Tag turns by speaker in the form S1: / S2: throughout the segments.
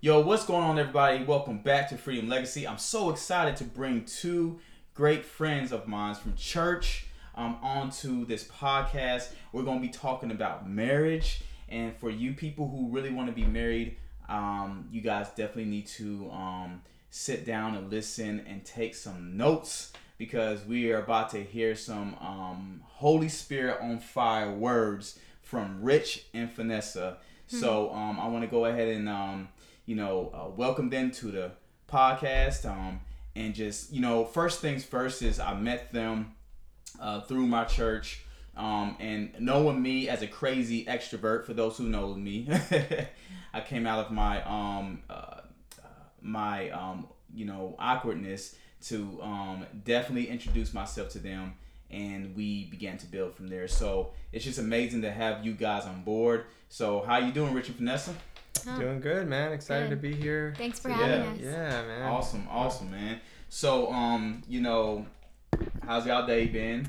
S1: Yo, what's going on, everybody? Welcome back to Freedom Legacy. I'm so excited to bring two great friends of mine from church um, onto this podcast. We're going to be talking about marriage. And for you people who really want to be married, um, you guys definitely need to um, sit down and listen and take some notes because we are about to hear some um, Holy Spirit on fire words from Rich and Vanessa. Hmm. So um, I want to go ahead and um, you know uh, welcome them to the podcast um, and just you know first things first is I met them uh, through my church. Um, and knowing me as a crazy extrovert, for those who know me, I came out of my um, uh, my um, you know awkwardness to um, definitely introduce myself to them and we began to build from there so it's just amazing to have you guys on board so how you doing richard vanessa
S2: huh. doing good man. Excited good. to be here.
S3: Thanks for having
S2: us. Yeah man.
S1: Awesome awesome man. So um you know how's y'all day been?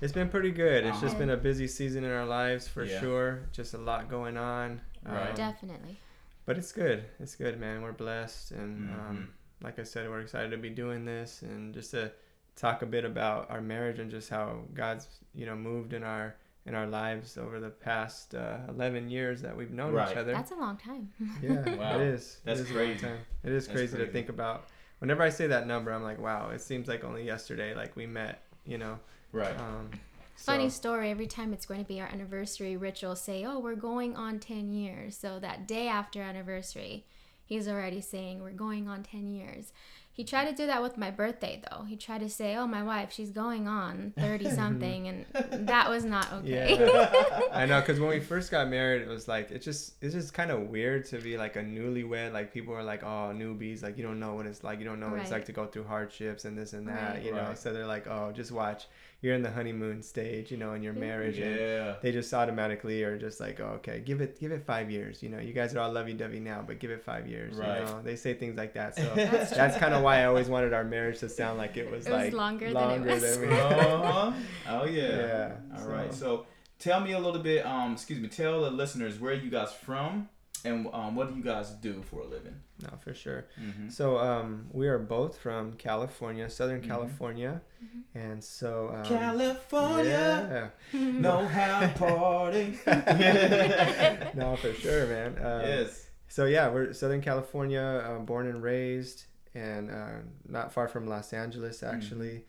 S2: It's been pretty good. It's uh-huh. just been a busy season in our lives for yeah. sure. Just a lot going on.
S3: Right. Um, definitely.
S2: but it's good. It's good man. We're blessed and mm-hmm. um like I said, we're excited to be doing this and just to talk a bit about our marriage and just how God's you know moved in our in our lives over the past uh, 11 years that we've known right. each other.
S3: That's a long time.
S2: yeah, wow. it is.
S1: That's
S2: it is
S1: crazy.
S2: It is crazy, crazy to think about. Whenever I say that number, I'm like, wow, it seems like only yesterday, like we met, you know.
S1: Right. Um,
S3: Funny story. Every time it's going to be our anniversary, Rich will say, "Oh, we're going on 10 years." So that day after anniversary, he's already saying we're going on 10 years. He tried to do that with my birthday though. He tried to say, "Oh, my wife, she's going on 30 something." and that was not okay.
S2: Yeah. I know cuz when we first got married, it was like it just it's just kind of weird to be like a newlywed. Like people are like, "Oh, newbies, like you don't know what it's like. You don't know what right. it's like to go through hardships and this and that." Right. You know, right. so they're like, "Oh, just watch." you're in the honeymoon stage, you know, in your marriage, yeah. and they just automatically are just like, oh, okay, give it, give it five years. You know, you guys are all lovey-dovey now, but give it five years. Right. You know, they say things like that, so that's, that's kind of why I always wanted our marriage to sound like it was
S3: it
S2: like
S3: longer, longer than it was. Than we...
S1: uh-huh. Oh yeah. Yeah. All so. right. So tell me a little bit. Um, excuse me. Tell the listeners where you guys from and um, what do you guys do for a living?
S2: No, for sure. Mm-hmm. So um, we are both from California, Southern mm-hmm. California, mm-hmm. and so
S1: um, California, yeah. know how to party.
S2: no, for sure, man. Um, yes. So yeah, we're Southern California, um, born and raised, and uh, not far from Los Angeles, actually. Mm-hmm.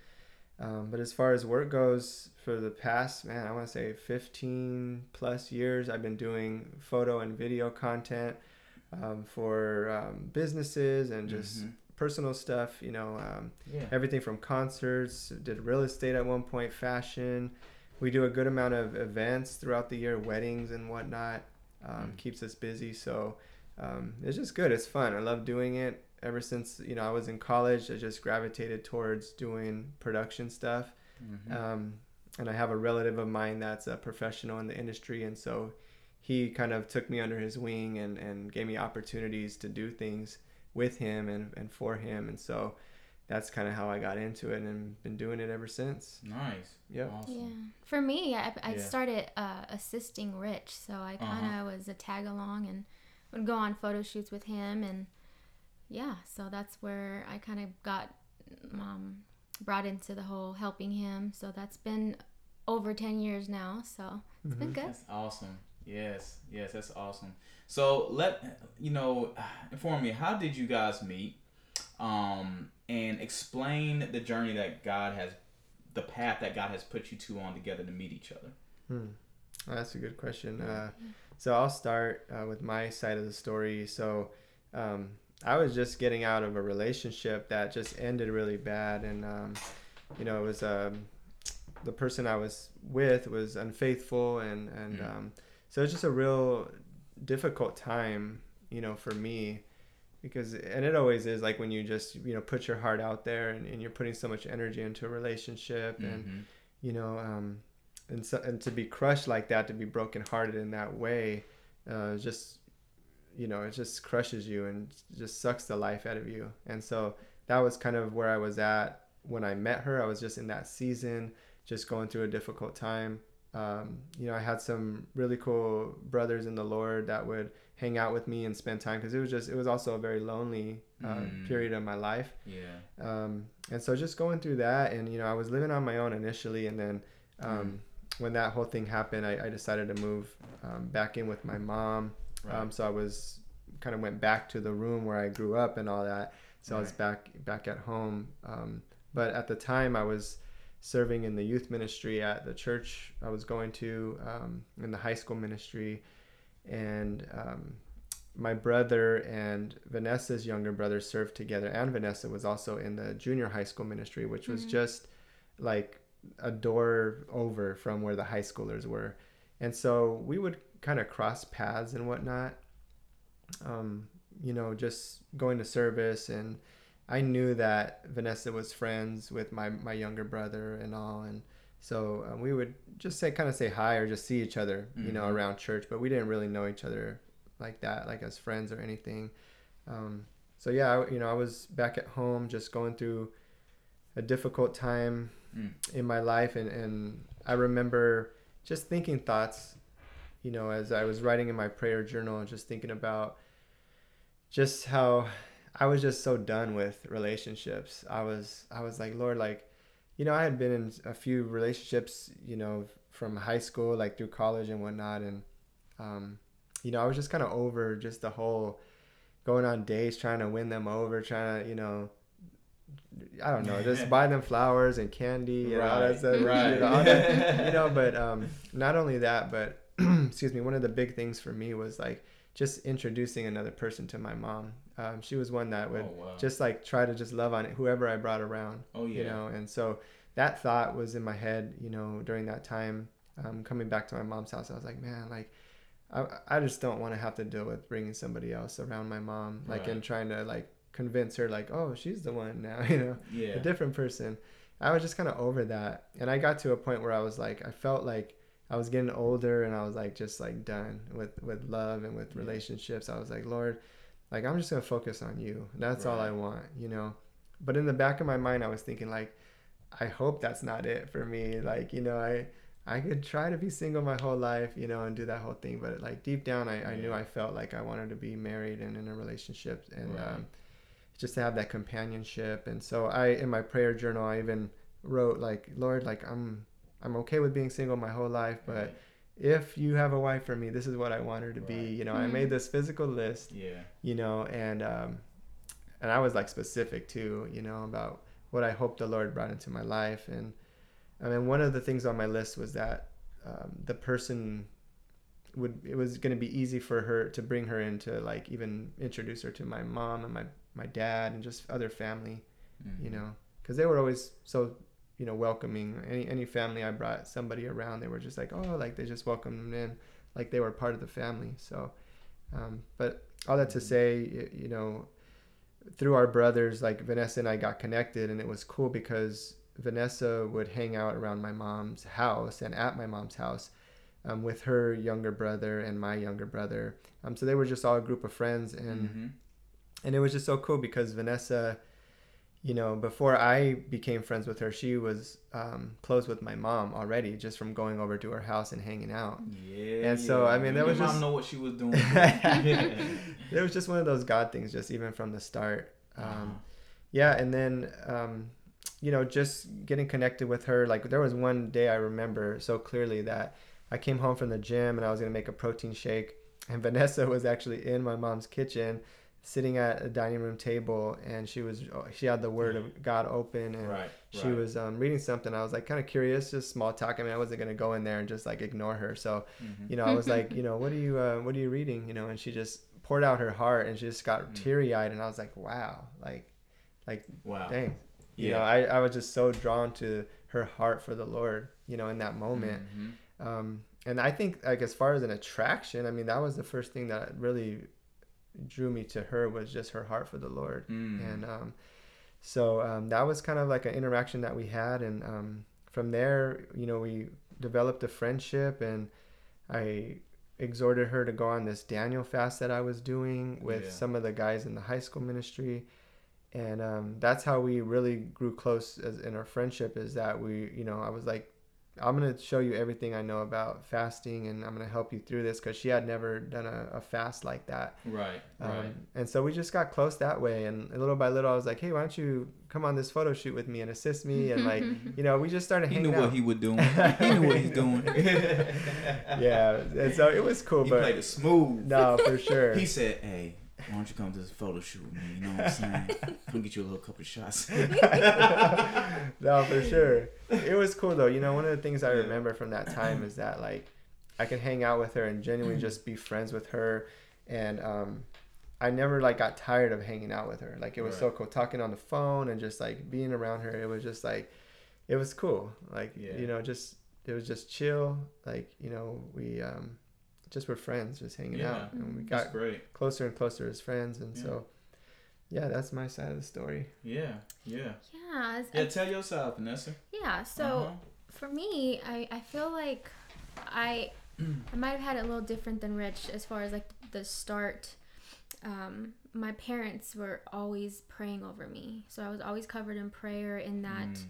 S2: Um, but as far as work goes, for the past, man, I want to say 15 plus years, I've been doing photo and video content um, for um, businesses and just mm-hmm. personal stuff, you know, um, yeah. everything from concerts, did real estate at one point, fashion. We do a good amount of events throughout the year, weddings and whatnot. Mm. Keeps us busy. So um, it's just good. It's fun. I love doing it ever since you know I was in college, I just gravitated towards doing production stuff. Mm-hmm. Um, and I have a relative of mine that's a professional in the industry, and so he kind of took me under his wing and, and gave me opportunities to do things with him and, and for him, and so that's kind of how I got into it and been doing it ever since.
S1: Nice.
S2: Yep.
S3: Awesome. Yeah. For me, I, I yeah. started uh, assisting Rich, so I kind of uh-huh. was a tag along and would go on photo shoots with him and yeah, so that's where I kind of got um, brought into the whole helping him. So that's been over 10 years now. So it's mm-hmm. been good.
S1: That's awesome. Yes, yes, that's awesome. So let you know, inform me, how did you guys meet? Um, and explain the journey that God has, the path that God has put you two on together to meet each other.
S2: Hmm. that's a good question. Uh, so I'll start uh, with my side of the story. So um, I was just getting out of a relationship that just ended really bad, and um, you know, it was um, the person I was with was unfaithful, and and mm. um, so it's just a real difficult time, you know, for me because and it always is like when you just you know put your heart out there and, and you're putting so much energy into a relationship mm-hmm. and you know um and so and to be crushed like that to be brokenhearted in that way uh just you know it just crushes you and just sucks the life out of you and so that was kind of where i was at when i met her i was just in that season just going through a difficult time um, you know, I had some really cool brothers in the Lord that would hang out with me and spend time because it was just it was also a very lonely uh, mm. period of my life.
S1: Yeah.
S2: Um, and so just going through that, and you know, I was living on my own initially, and then um, mm. when that whole thing happened, I, I decided to move um, back in with my mom. Right. Um, so I was kind of went back to the room where I grew up and all that. So right. I was back back at home. Um, but at the time, I was serving in the youth ministry at the church I was going to, um, in the high school ministry, and um, my brother and Vanessa's younger brother served together, and Vanessa was also in the junior high school ministry, which was mm-hmm. just like a door over from where the high schoolers were. And so we would kind of cross paths and whatnot. Um, you know, just going to service and I knew that Vanessa was friends with my, my younger brother and all. And so um, we would just say, kind of say hi or just see each other, mm-hmm. you know, mm-hmm. around church, but we didn't really know each other like that, like as friends or anything. Um, so yeah, I, you know, I was back at home just going through a difficult time mm. in my life. And, and I remember just thinking thoughts, you know, as I was writing in my prayer journal, and just thinking about just how I was just so done with relationships. I was I was like, Lord, like, you know, I had been in a few relationships, you know, from high school, like through college and whatnot, and um, you know, I was just kind of over just the whole going on dates, trying to win them over, trying to, you know, I don't know, just buy them flowers and candy and right. all that stuff. Right. You know, that, you know but um, not only that, but excuse me, one of the big things for me was like just introducing another person to my mom. Um, she was one that would oh, wow. just like try to just love on it, whoever I brought around.
S1: Oh yeah.
S2: You know, and so that thought was in my head, you know, during that time, um, coming back to my mom's house. I was like, man, like, I, I just don't want to have to deal with bringing somebody else around my mom, like, right. and trying to like convince her, like, oh, she's the one now, you know,
S1: yeah,
S2: a different person. I was just kind of over that, and I got to a point where I was like, I felt like I was getting older, and I was like, just like done with with love and with relationships. I was like, Lord like i'm just gonna focus on you that's right. all i want you know but in the back of my mind i was thinking like i hope that's not it for me like you know i i could try to be single my whole life you know and do that whole thing but like deep down i, I knew i felt like i wanted to be married and in a relationship and right. um, just to have that companionship and so i in my prayer journal i even wrote like lord like i'm i'm okay with being single my whole life but right if you have a wife for me, this is what I want her to right. be. You know, mm-hmm. I made hmm. this physical list.
S1: Yeah.
S2: You know, and um, and I was like specific too. You know about what I hope the Lord brought into my life, and I mean one of the things on my list was that um, the person would it was going to be easy for her to bring her into like even introduce her to my mom and my my dad and just other family. Mm-hmm. You know, because they were always so you know welcoming any any family i brought somebody around they were just like oh like they just welcomed them in like they were part of the family so um, but all that to mm-hmm. say you know through our brothers like vanessa and i got connected and it was cool because vanessa would hang out around my mom's house and at my mom's house um, with her younger brother and my younger brother um, so they were just all a group of friends and mm-hmm. and it was just so cool because vanessa you know, before I became friends with her, she was um, close with my mom already, just from going over to her house and hanging out.
S1: Yeah.
S2: And so,
S1: yeah.
S2: I mean, that was
S1: mom
S2: just
S1: know what she was doing.
S2: it was just one of those God things, just even from the start. Um, uh-huh. Yeah, and then um, you know, just getting connected with her. Like there was one day I remember so clearly that I came home from the gym and I was gonna make a protein shake, and Vanessa was actually in my mom's kitchen sitting at a dining room table and she was she had the word of god open and
S1: right,
S2: she right. was um, reading something i was like kind of curious just small talk i mean i wasn't going to go in there and just like ignore her so mm-hmm. you know i was like you know what are you uh, what are you reading you know and she just poured out her heart and she just got mm-hmm. teary-eyed and i was like wow like like wow dang yeah. you know I, I was just so drawn to her heart for the lord you know in that moment mm-hmm. um, and i think like as far as an attraction i mean that was the first thing that really drew me to her was just her heart for the Lord. Mm. And um, so um, that was kind of like an interaction that we had. And um, from there, you know, we developed a friendship and I exhorted her to go on this Daniel fast that I was doing with yeah. some of the guys in the high school ministry. And um, that's how we really grew close as in our friendship is that we, you know, I was like, I'm gonna show you everything I know about fasting, and I'm gonna help you through this because she had never done a, a, fast like that.
S1: Right. Um, right.
S2: And so we just got close that way, and little by little, I was like, "Hey, why don't you come on this photo shoot with me and assist me?" And like, you know, we just started.
S1: He
S2: knew
S1: out. what he was doing. he knew what he's doing.
S2: yeah, and so it was cool.
S1: He
S2: but
S1: played it smooth.
S2: No, for sure.
S1: he said, "Hey." Why don't you come to this photo shoot with me? You know what I'm saying? come get you a little couple of shots.
S2: no, for sure. It was cool though. You know, one of the things I remember from that time is that like I can hang out with her and genuinely just be friends with her, and um, I never like got tired of hanging out with her. Like it was right. so cool talking on the phone and just like being around her. It was just like it was cool. Like yeah. you know, just it was just chill. Like you know, we um, just were friends, just hanging yeah. out, and we got great. closer and closer as friends, and yeah. so yeah, that's my side of the story.
S1: Yeah, yeah,
S3: yeah.
S1: Yeah, tell yourself, Vanessa.
S3: Yeah, so uh-huh. for me, I I feel like I I might have had it a little different than Rich as far as like the start. Um, my parents were always praying over me, so I was always covered in prayer. In that, mm.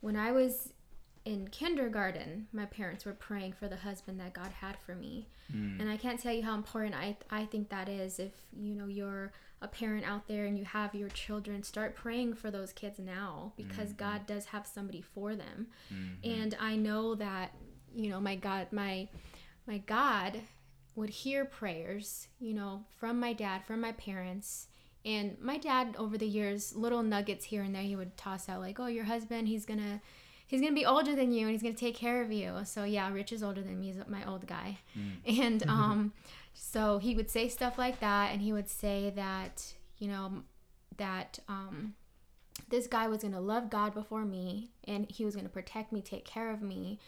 S3: when I was in kindergarten, my parents were praying for the husband that God had for me. Mm. And I can't tell you how important I, I think that is. If, you know, you're a parent out there and you have your children, start praying for those kids now because mm-hmm. God does have somebody for them. Mm-hmm. And I know that, you know, my God, my, my God would hear prayers, you know, from my dad, from my parents. And my dad, over the years, little nuggets here and there, he would toss out, like, oh, your husband, he's going to he's gonna be older than you and he's gonna take care of you. So yeah, Rich is older than me. He's my old guy, mm. and um, so he would say stuff like that, and he would say that you know that um, this guy was gonna love God before me, and he was gonna protect me, take care of me,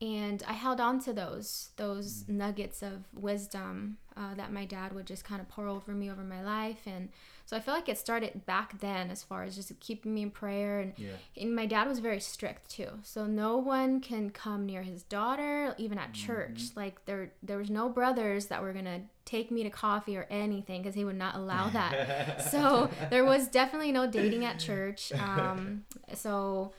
S3: and I held on to those those mm. nuggets of wisdom uh, that my dad would just kind of pour over me over my life, and so I feel like it started back then as far as just keeping me in prayer, and, yeah. and my dad was very strict too. So no one can come near his daughter, even at mm-hmm. church. Like there there was no brothers that were gonna take me to coffee or anything because he would not allow that. so there was definitely no dating at church. Um, so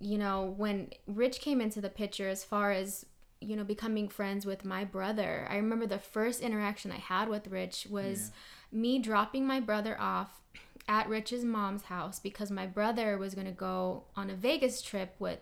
S3: you know, when Rich came into the picture, as far as you know, becoming friends with my brother, I remember the first interaction I had with Rich was yeah. Me dropping my brother off at Rich's mom's house because my brother was going to go on a Vegas trip with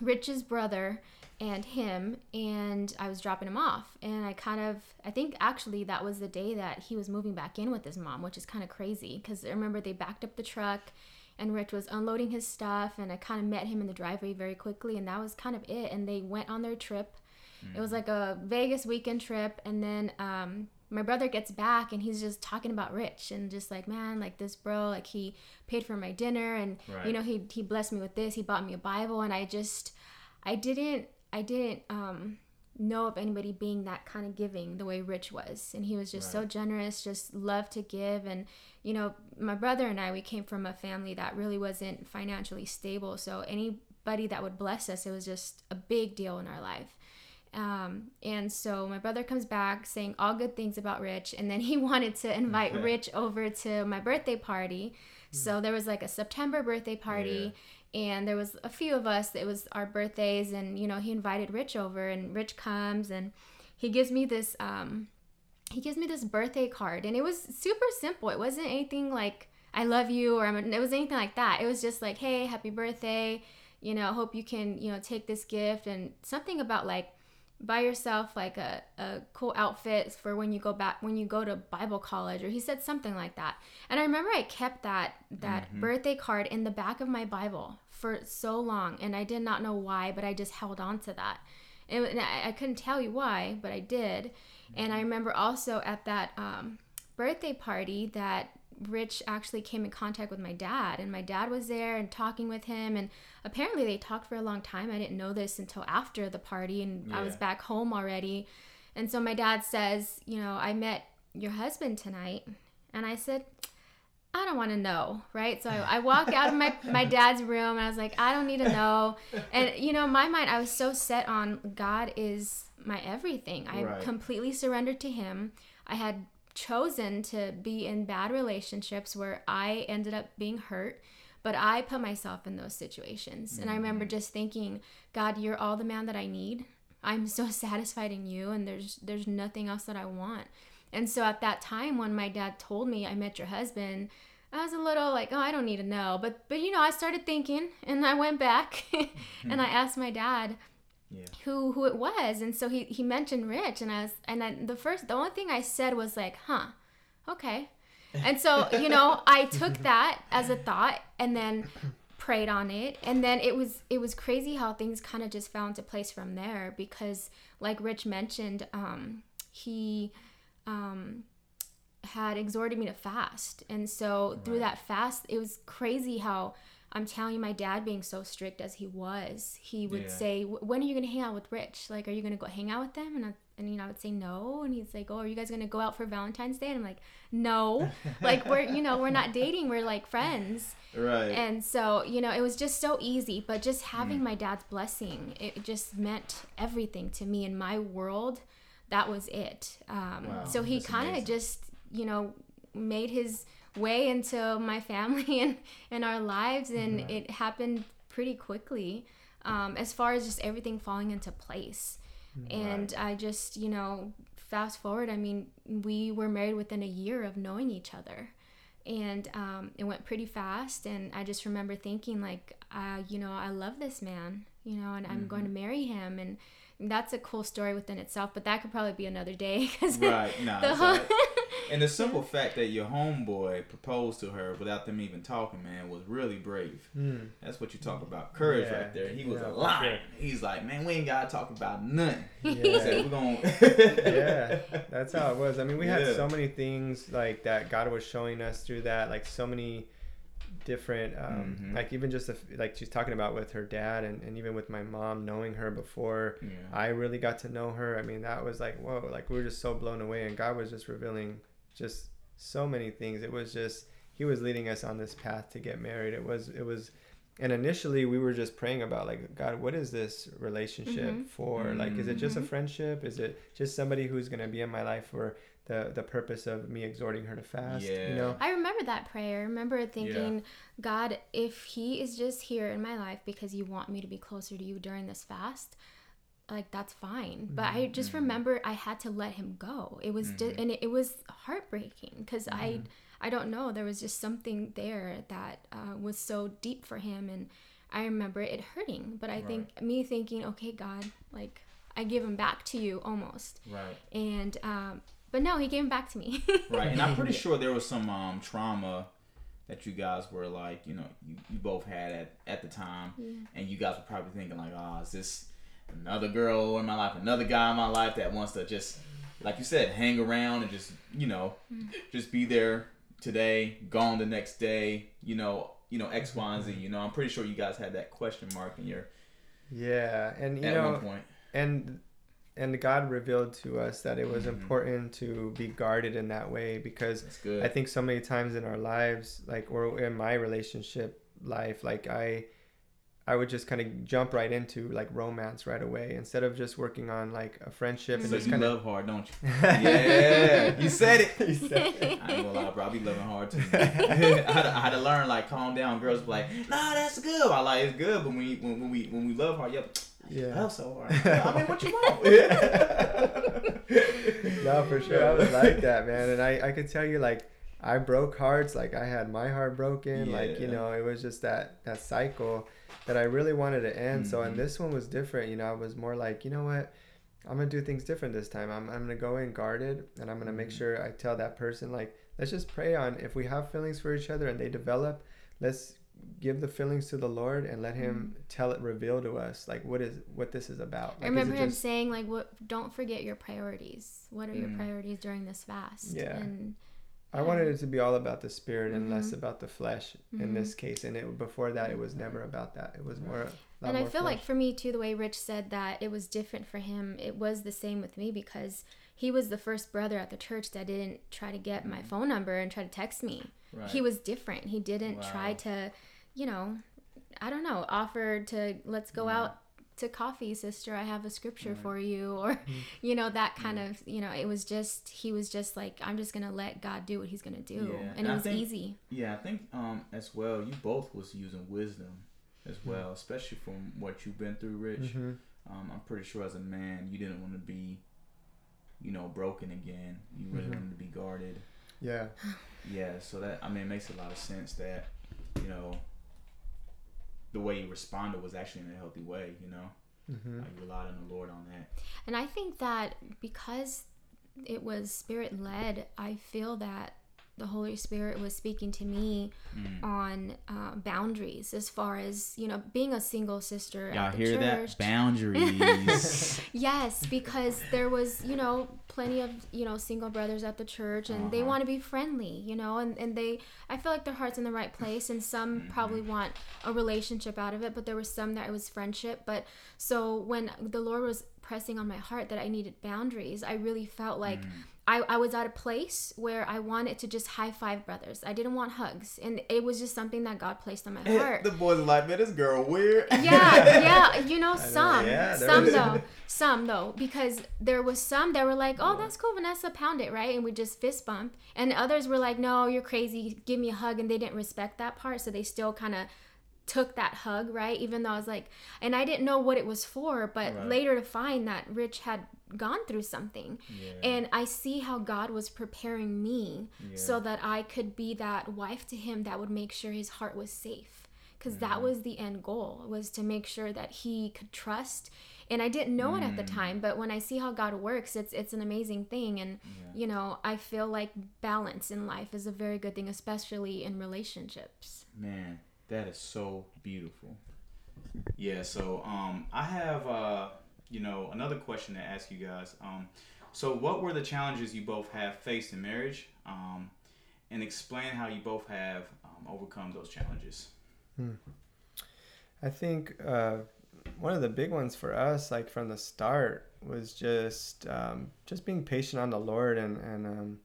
S3: Rich's brother and him and I was dropping him off and I kind of I think actually that was the day that he was moving back in with his mom which is kind of crazy cuz I remember they backed up the truck and Rich was unloading his stuff and I kind of met him in the driveway very quickly and that was kind of it and they went on their trip. Mm. It was mm. like a Vegas weekend trip and then um, my brother gets back and he's just talking about Rich and just like man like this bro like he paid for my dinner and right. you know he he blessed me with this he bought me a Bible and I just I didn't I didn't um know of anybody being that kind of giving the way Rich was. And he was just right. so generous, just loved to give. And, you know, my brother and I, we came from a family that really wasn't financially stable. So anybody that would bless us, it was just a big deal in our life. Um, and so my brother comes back saying all good things about Rich. And then he wanted to invite okay. Rich over to my birthday party. Mm. So there was like a September birthday party. Yeah and there was a few of us it was our birthdays and you know he invited rich over and rich comes and he gives me this um he gives me this birthday card and it was super simple it wasn't anything like i love you or I'm, it was anything like that it was just like hey happy birthday you know hope you can you know take this gift and something about like buy yourself like a, a cool outfit for when you go back when you go to bible college or he said something like that and i remember i kept that that mm-hmm. birthday card in the back of my bible for so long and i did not know why but i just held on to that and, I, I, couldn't tell you why but i did mm-hmm. and i mm-hmm. remember also at that um, birthday party that Rich actually came in contact with my dad, and my dad was there and talking with him. And apparently, they talked for a long time. I didn't know this until after the party, and yeah. I was back home already. And so my dad says, You know, I met your husband tonight. And I said, I don't want to know, right? So I, I walk out of my, my dad's room and I was like, I don't need to know. And, you know, my mind, I was so set on God is my everything. I right. completely surrendered to Him. I had chosen to be in bad relationships where I ended up being hurt. but I put myself in those situations. Mm-hmm. And I remember mm-hmm. just thinking, God, you're all the man that I need. I'm so satisfied in you and there's there's nothing else that I want. And so at that time when my dad told me I met your husband, I was a little like, oh, I don't need to know. But but you know, I started thinking and I went back and I asked my dad yeah. who who it was. And so he he mentioned Rich and I was and then the first the only thing I said was like, huh, okay. And so, you know, I took that as a thought and then prayed on it. And then it was it was crazy how things kind of just fell into place from there because like Rich mentioned, um, he um had exhorted me to fast. And so right. through that fast, it was crazy how I'm telling you, my dad being so strict as he was, he would yeah. say, "When are you gonna hang out with Rich? Like, are you gonna go hang out with them?" And I, and you know, I would say no, and he's like, "Oh, are you guys gonna go out for Valentine's Day?" And I'm like, "No, like we're you know we're not dating, we're like friends." Right. And so you know, it was just so easy, but just having mm. my dad's blessing, it just meant everything to me in my world. That was it. Um, wow, so he kind of just you know made his way into my family and and our lives and mm-hmm. it happened pretty quickly um, as far as just everything falling into place right. and i just you know fast forward i mean we were married within a year of knowing each other and um, it went pretty fast and i just remember thinking like uh, you know i love this man you know and mm-hmm. i'm going to mm-hmm. marry him and that's a cool story within itself but that could probably be another day because right no
S1: the and the simple fact that your homeboy proposed to her without them even talking, man, was really brave. Mm. That's what you talk about, courage yeah. right there. He was yeah, a lion. He's like, man, we ain't gotta talk about nothing. Yeah. said, We're gonna
S2: yeah, that's how it was. I mean, we had so many things like that God was showing us through that, like so many different um, mm-hmm. like even just like she's talking about with her dad and, and even with my mom knowing her before yeah. i really got to know her i mean that was like whoa like we were just so blown away and god was just revealing just so many things. It was just he was leading us on this path to get married. It was it was and initially we were just praying about like god what is this relationship mm-hmm. for mm-hmm. like is it just a mm-hmm. friendship is it just somebody who's going to be in my life for the the purpose of me exhorting her to fast yeah. you know
S3: i remember that prayer I remember thinking yeah. god if he is just here in my life because you want me to be closer to you during this fast like that's fine but mm-hmm. i just mm-hmm. remember i had to let him go it was mm-hmm. just and it, it, was heartbreaking because i mm-hmm. i don't know there was just something there that uh, was so deep for him and i remember it hurting but i right. think me thinking okay god like i give him back to you almost right and um but no he gave him back to me
S1: right and i'm pretty sure there was some um trauma that you guys were like, you know, you, you both had at, at the time, yeah. and you guys were probably thinking like, oh, is this another girl in my life, another guy in my life that wants to just, like you said, hang around and just, you know, mm. just be there today, gone the next day, you know, you know, X, Y, and Z. You know, I'm pretty sure you guys had that question mark in your
S2: Yeah, and you know at one point. and and God revealed to us that it was mm-hmm. important to be guarded in that way because I think so many times in our lives, like or in my relationship life, like I I would just kind of jump right into like romance right away instead of just working on like a friendship
S1: and so just kind of love hard, don't you? yeah, you said it. You said it. I ain't gonna lie, bro. I be loving hard too. I, had to, I, had to, learn like calm down. Girls be like, Nah, that's good. I like it's good, but when we when, when we when we love hard, yep. Yeah, love so hard. I mean, what you want?
S2: no, for sure. I was like that, man, and I I could tell you like. I broke hearts, like I had my heart broken, yeah. like you know, it was just that that cycle that I really wanted to end. Mm-hmm. So and mm-hmm. this one was different. You know, I was more like, you know what, I'm gonna do things different this time. I'm I'm gonna go in guarded, and I'm gonna make mm-hmm. sure I tell that person like, let's just pray on if we have feelings for each other and they develop, let's give the feelings to the Lord and let Him mm-hmm. tell it, reveal to us like what is what this is about.
S3: Like, I remember Him just... saying like, "What? Don't forget your priorities. What are mm. your priorities during this fast?"
S2: Yeah. And I wanted it to be all about the spirit and mm-hmm. less about the flesh mm-hmm. in this case. And it before that, it was never about that. It was more.
S3: And I feel flesh. like for me too, the way Rich said that it was different for him. It was the same with me because he was the first brother at the church that didn't try to get my phone number and try to text me. Right. He was different. He didn't wow. try to, you know, I don't know, offer to let's go yeah. out to coffee, sister. I have a scripture for you, or mm-hmm. you know that kind yeah. of you know. It was just he was just like I'm just gonna let God do what He's gonna do, yeah. and, and, it was
S1: think,
S3: easy.
S1: Yeah, I think um as well. You both was using wisdom as mm-hmm. well, especially from what you've been through, Rich. Mm-hmm. Um, I'm pretty sure as a man, you didn't want to be, you know, broken again. You really mm-hmm. wanted to be guarded.
S2: Yeah.
S1: Yeah. So that I mean, it makes a lot of sense that you know the way you responded was actually in a healthy way. You know, mm-hmm. like you relied on the Lord on that.
S3: And I think that because it was spirit led, I feel that the Holy Spirit was speaking to me mm. on uh, boundaries as far as you know being a single sister.
S1: Y'all hear church. that? Boundaries.
S3: yes, because there was you know plenty of you know single brothers at the church, and uh-huh. they want to be friendly, you know, and and they I feel like their heart's in the right place, and some mm-hmm. probably want a relationship out of it, but there was some that it was friendship. But so when the Lord was pressing on my heart that I needed boundaries, I really felt like. Mm I, I was at a place where I wanted to just high five brothers. I didn't want hugs. And it was just something that God placed on my heart.
S1: the boys like, man, this girl weird.
S3: Yeah, yeah. You know, some. Know, yeah, some though. Some though. Because there was some that were like, oh, that's cool, Vanessa, pound it, right? And we just fist bump. And others were like, no, you're crazy. Give me a hug. And they didn't respect that part. So they still kind of took that hug, right? Even though I was like, and I didn't know what it was for, but right. later to find that Rich had gone through something. Yeah. And I see how God was preparing me yeah. so that I could be that wife to him that would make sure his heart was safe. Because mm. that was the end goal, was to make sure that he could trust. And I didn't know mm. it at the mm. time, but when I see how God works, it's it's an amazing thing. And yeah. you know, I feel like balance in life is a very good thing, especially in relationships.
S1: Man, that is so beautiful. Yeah, so um, I have uh, you know another question to ask you guys. Um, so what were the challenges you both have faced in marriage? Um, and explain how you both have um, overcome those challenges. Hmm.
S2: I think uh, one of the big ones for us, like from the start, was just um, just being patient on the Lord and and um,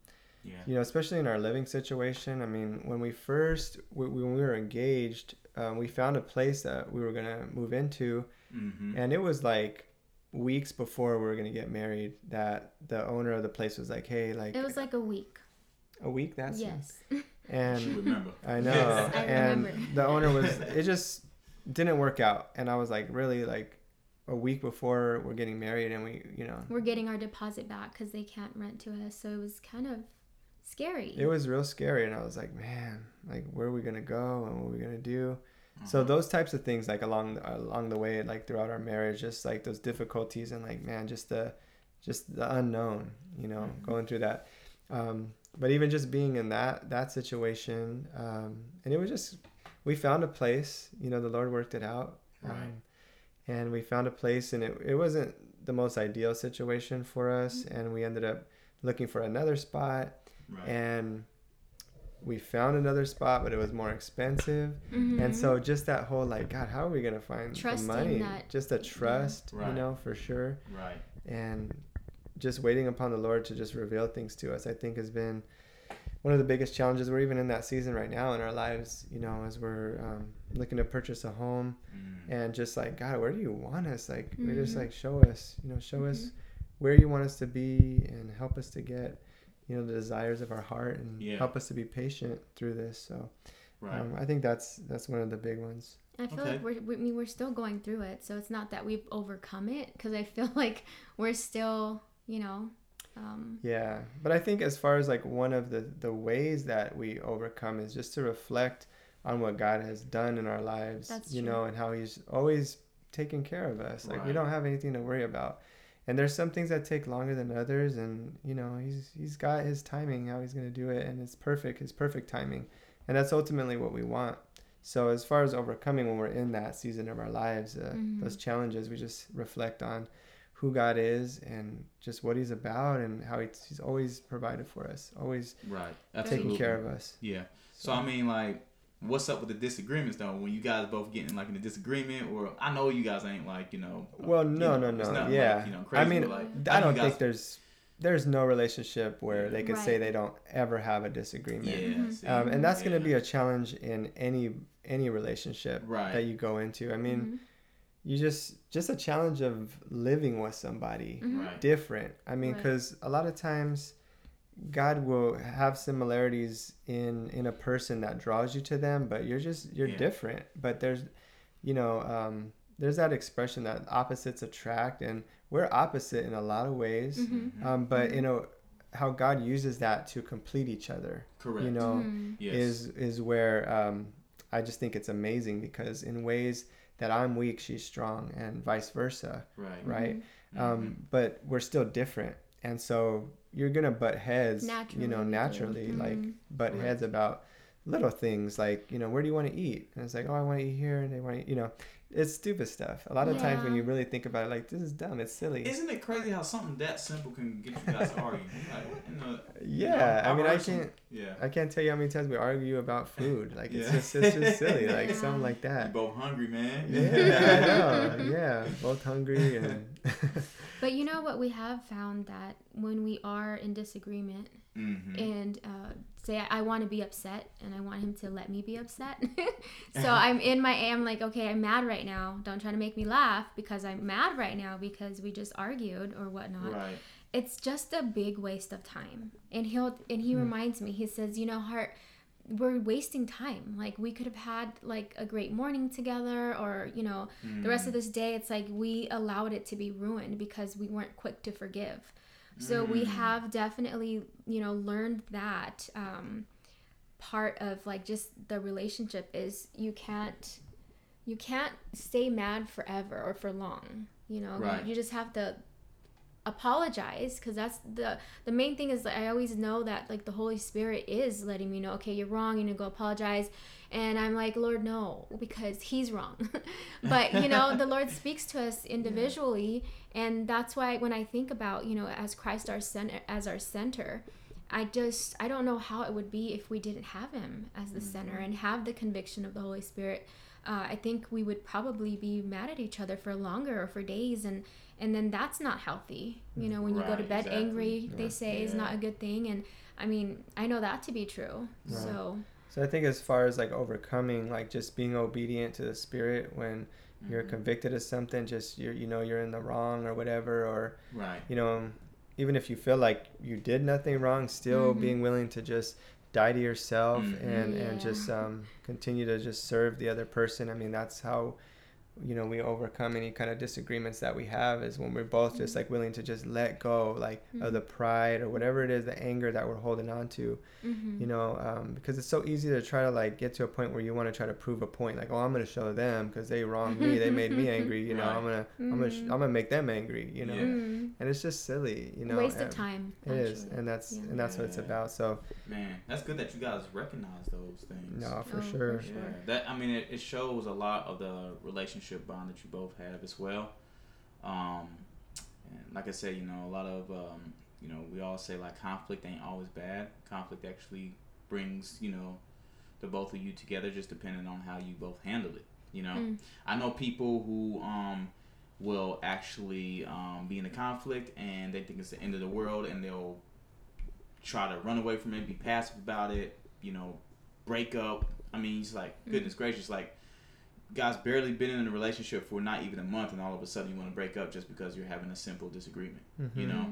S2: yeah. You know, especially in our living situation. I mean, when we first, we, when we were engaged, um, we found a place that we were going to move into. Mm-hmm. And it was like weeks before we were going to get married that the owner of the place was like, hey, like.
S3: It was like a week.
S2: A week? That's.
S3: Yes.
S1: And I remember.
S2: I know. Yes. I and remember. the owner was, it just didn't work out. And I was like, really, like, a week before we're getting married and we you know
S3: we're getting our deposit back because they can't rent to us so it was kind of scary.
S2: It was real scary, and I was like, man, like where are we gonna go and what are we gonna do? Mm-hmm. So those types of things, like along along the way, like throughout our marriage, just like those difficulties and like man, just the just the unknown, you know, mm-hmm. going through that. Um, but even just being in that that situation, um, and it was just we found a place. You know, the Lord worked it out, um, right. and we found a place, and it it wasn't the most ideal situation for us, mm-hmm. and we ended up looking for another spot Right. And we found another spot, but it was more expensive. Mm-hmm. And so just that whole like, God, how are we gonna find Trusting the money? That, just a trust, yeah. right. you know, for sure.
S1: Right.
S2: And just waiting upon the Lord to just reveal things to us, I think has been one of the biggest challenges. We're even in that season right now in our lives, you know, as we're um, looking to purchase a home, mm. and just like God, where do you want us? Like, mm-hmm. we just like show us, you know, show mm-hmm. us where you want us to be, and help us to get you know the desires of our heart and yeah. help us to be patient through this so right. um, i think that's that's one of the big ones
S3: i feel okay. like we're we, I mean, we're still going through it so it's not that we've overcome it because i feel like we're still you know um,
S2: yeah but i think as far as like one of the the ways that we overcome is just to reflect on what god has done in our lives that's you true. know and how he's always taken care of us like right. we don't have anything to worry about and there's some things that take longer than others and you know he's he's got his timing how he's going to do it and it's perfect his perfect timing. And that's ultimately what we want. So as far as overcoming when we're in that season of our lives uh, mm-hmm. those challenges we just reflect on who god is and just what he's about and how he's, he's always provided for us always
S1: right.
S2: Absolutely. taking care of us.
S1: Yeah. So, so i mean like what's up with the disagreements though when you guys both getting like in a disagreement or i know you guys ain't like you know
S2: well no you know, no no yeah like, you know, crazy, i mean like, i don't think there's there's no relationship where they could right. say they don't ever have a disagreement yeah, mm-hmm. um, and that's yeah. going to be a challenge in any any relationship right. that you go into i mean mm-hmm. you just just a challenge of living with somebody
S1: mm-hmm. right.
S2: different i mean because right. a lot of times god will have similarities in in a person that draws you to them but you're just you're yeah. different but there's you know um there's that expression that opposites attract and we're opposite in a lot of ways mm-hmm. um, but mm-hmm. you know how god uses that to complete each other
S1: correct
S2: you know mm-hmm. yes. is is where um, i just think it's amazing because in ways that i'm weak she's strong and vice versa
S1: right
S2: right mm-hmm. um, but we're still different and so you're gonna butt heads naturally, you know naturally like mm-hmm. butt correct. heads about little things like you know where do you want to eat and it's like oh i want to eat here and they want to you know it's stupid stuff. A lot of yeah. times when you really think about it, like this is dumb. It's silly.
S1: Isn't it crazy how something that simple can get you guys to argue? Like,
S2: yeah, you know, I mean, I can't. Yeah. I can't tell you how many times we argue about food. Like it's just it's just silly, like yeah. something like that.
S1: You're both hungry, man.
S2: Yeah, I know. Yeah, both hungry and.
S3: But you know what? We have found that when we are in disagreement mm-hmm. and uh, say I, I want to be upset and I want him to let me be upset. so I'm in my am like, okay, I'm mad right now. Don't try to make me laugh because I'm mad right now because we just argued or whatnot.
S1: Right.
S3: It's just a big waste of time. And he'll and he mm. reminds me, he says, you know, heart we're wasting time like we could have had like a great morning together or you know mm. the rest of mm. this day it's like we allowed it to be ruined because we weren't quick to forgive so mm. we have definitely, you know, learned that um, part of like just the relationship is you can't you can't stay mad forever or for long. You know, right. you, you just have to apologize because that's the the main thing is that I always know that like the Holy Spirit is letting me know okay you're wrong you need to go apologize and I'm like Lord no because he's wrong but you know the Lord speaks to us individually yeah. and that's why when I think about you know as Christ our center as our center I just I don't know how it would be if we didn't have him as the mm-hmm. center and have the conviction of the Holy Spirit uh, I think we would probably be mad at each other for longer or for days and and then that's not healthy you know when you go to bed exactly. angry they say yeah. is not a good thing and i mean i know that to be true right. so
S2: so i think as far as like overcoming like just being obedient to the spirit when mm-hmm. you're convicted of something just you're you know you're in the wrong or whatever or
S1: right
S2: you know even if you feel like you did nothing wrong still mm-hmm. being willing to just die to yourself mm-hmm. and yeah. and just um, continue to just serve the other person i mean that's how you know we overcome any kind of disagreements that we have is when we're both just like willing to just let go like mm-hmm. of the pride or whatever it is the anger that we're holding on to mm-hmm. you know um, because it's so easy to try to like get to a point where you want to try to prove a point like oh i'm gonna show them because they wronged me they made me angry you know right. i'm gonna mm-hmm. i'm gonna sh- i'm gonna make them angry you know yeah. Mm-hmm. and it's just silly you know
S3: waste of time
S2: It actually. is, and that's yeah. and that's yeah. what it's about so
S1: man that's good that you guys recognize those things
S2: no for oh, sure,
S1: for sure. that i mean it, it shows a lot of the relationship bond that you both have as well. Um, and like I said, you know, a lot of um, you know, we all say like conflict ain't always bad. Conflict actually brings you know the both of you together, just depending on how you both handle it. You know, mm. I know people who um, will actually um, be in a conflict and they think it's the end of the world and they'll try to run away from it, be passive about it, you know, break up. I mean, it's like mm. goodness gracious, like guys barely been in a relationship for not even a month, and all of a sudden you want to break up just because you're having a simple disagreement. Mm-hmm. You know.